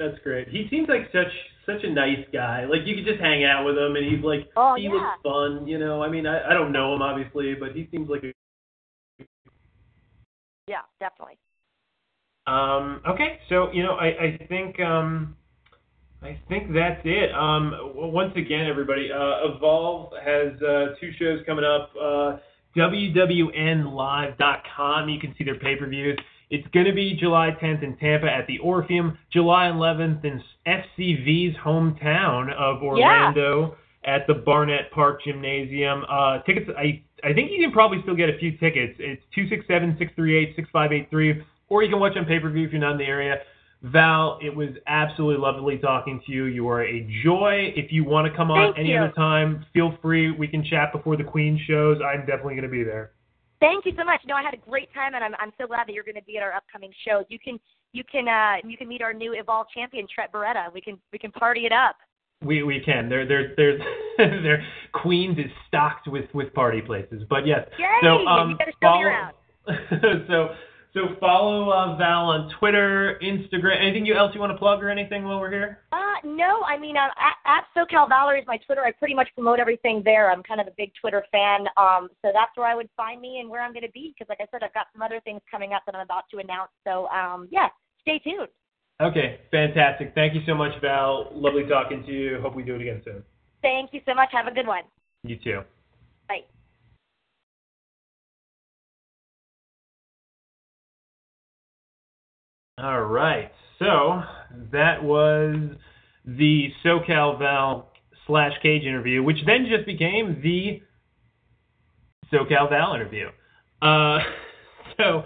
[SPEAKER 3] That's great. He seems like such such a nice guy. Like you could just hang out with him, and he's like
[SPEAKER 4] Oh,
[SPEAKER 3] he
[SPEAKER 4] yeah.
[SPEAKER 3] looks fun. You know, I mean, I, I don't know him obviously, but he seems like a
[SPEAKER 4] Yeah, definitely.
[SPEAKER 3] Um, okay, so you know, I, I think um, I think that's it. Um, once again, everybody, uh, Evolve has uh, two shows coming up. Uh, WWNLive.com. You can see their pay-per-views. It's going to be July 10th in Tampa at the Orpheum, July 11th in SCV's hometown of Orlando at the Barnett Park Gymnasium. Uh, tickets, I I think you can probably still get a few tickets. It's 267-638-6583, or you can watch on pay-per-view if you're not in the area. Val, it was absolutely lovely talking to you. You are a joy. If you want to come on
[SPEAKER 4] Thank
[SPEAKER 3] any
[SPEAKER 4] you.
[SPEAKER 3] other time, feel free. We can chat before the Queen shows. I'm definitely going to be there.
[SPEAKER 4] Thank you so much. No, I had a great time, and I'm I'm so glad that you're going to be at our upcoming shows. You can you can uh you can meet our new Evolve champion Trent Beretta. We can we can party it up.
[SPEAKER 3] We we can. There there there's there Queens is stocked with with party places. But yes.
[SPEAKER 4] Yay!
[SPEAKER 3] So um
[SPEAKER 4] you better show me around.
[SPEAKER 3] so so follow uh, Val on Twitter, Instagram. Anything else you want to plug or anything while we're here?
[SPEAKER 4] Uh, no, I mean, uh, at, at SoCal Valerie is my Twitter. I pretty much promote everything there. I'm kind of a big Twitter fan, um, so that's where I would find me and where I'm going to be. Because, like I said, I've got some other things coming up that I'm about to announce. So, um, yeah, stay tuned.
[SPEAKER 3] Okay, fantastic. Thank you so much, Val. Lovely talking to you. Hope we do it again soon.
[SPEAKER 4] Thank you so much. Have a good one.
[SPEAKER 3] You too.
[SPEAKER 4] Bye.
[SPEAKER 3] All right. So that was the SoCal Val slash Cage interview, which then just became the SoCal Val interview. Uh, so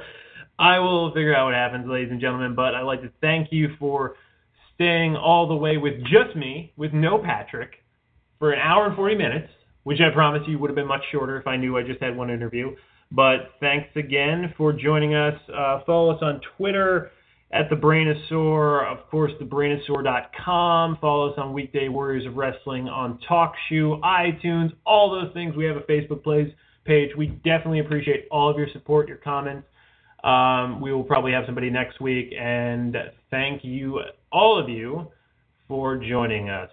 [SPEAKER 3] I will figure out what happens, ladies and gentlemen. But I'd like to thank you for staying all the way with just me, with no Patrick, for an hour and 40 minutes, which I promise you would have been much shorter if I knew I just had one interview. But thanks again for joining us. Uh, follow us on Twitter at the Brainosaur, of course, thebrainosaur.com. Follow us on Weekday Warriors of Wrestling on TalkShoe, iTunes, all those things. We have a Facebook plays page. We definitely appreciate all of your support, your comments. Um, we will probably have somebody next week, and thank you, all of you, for joining us.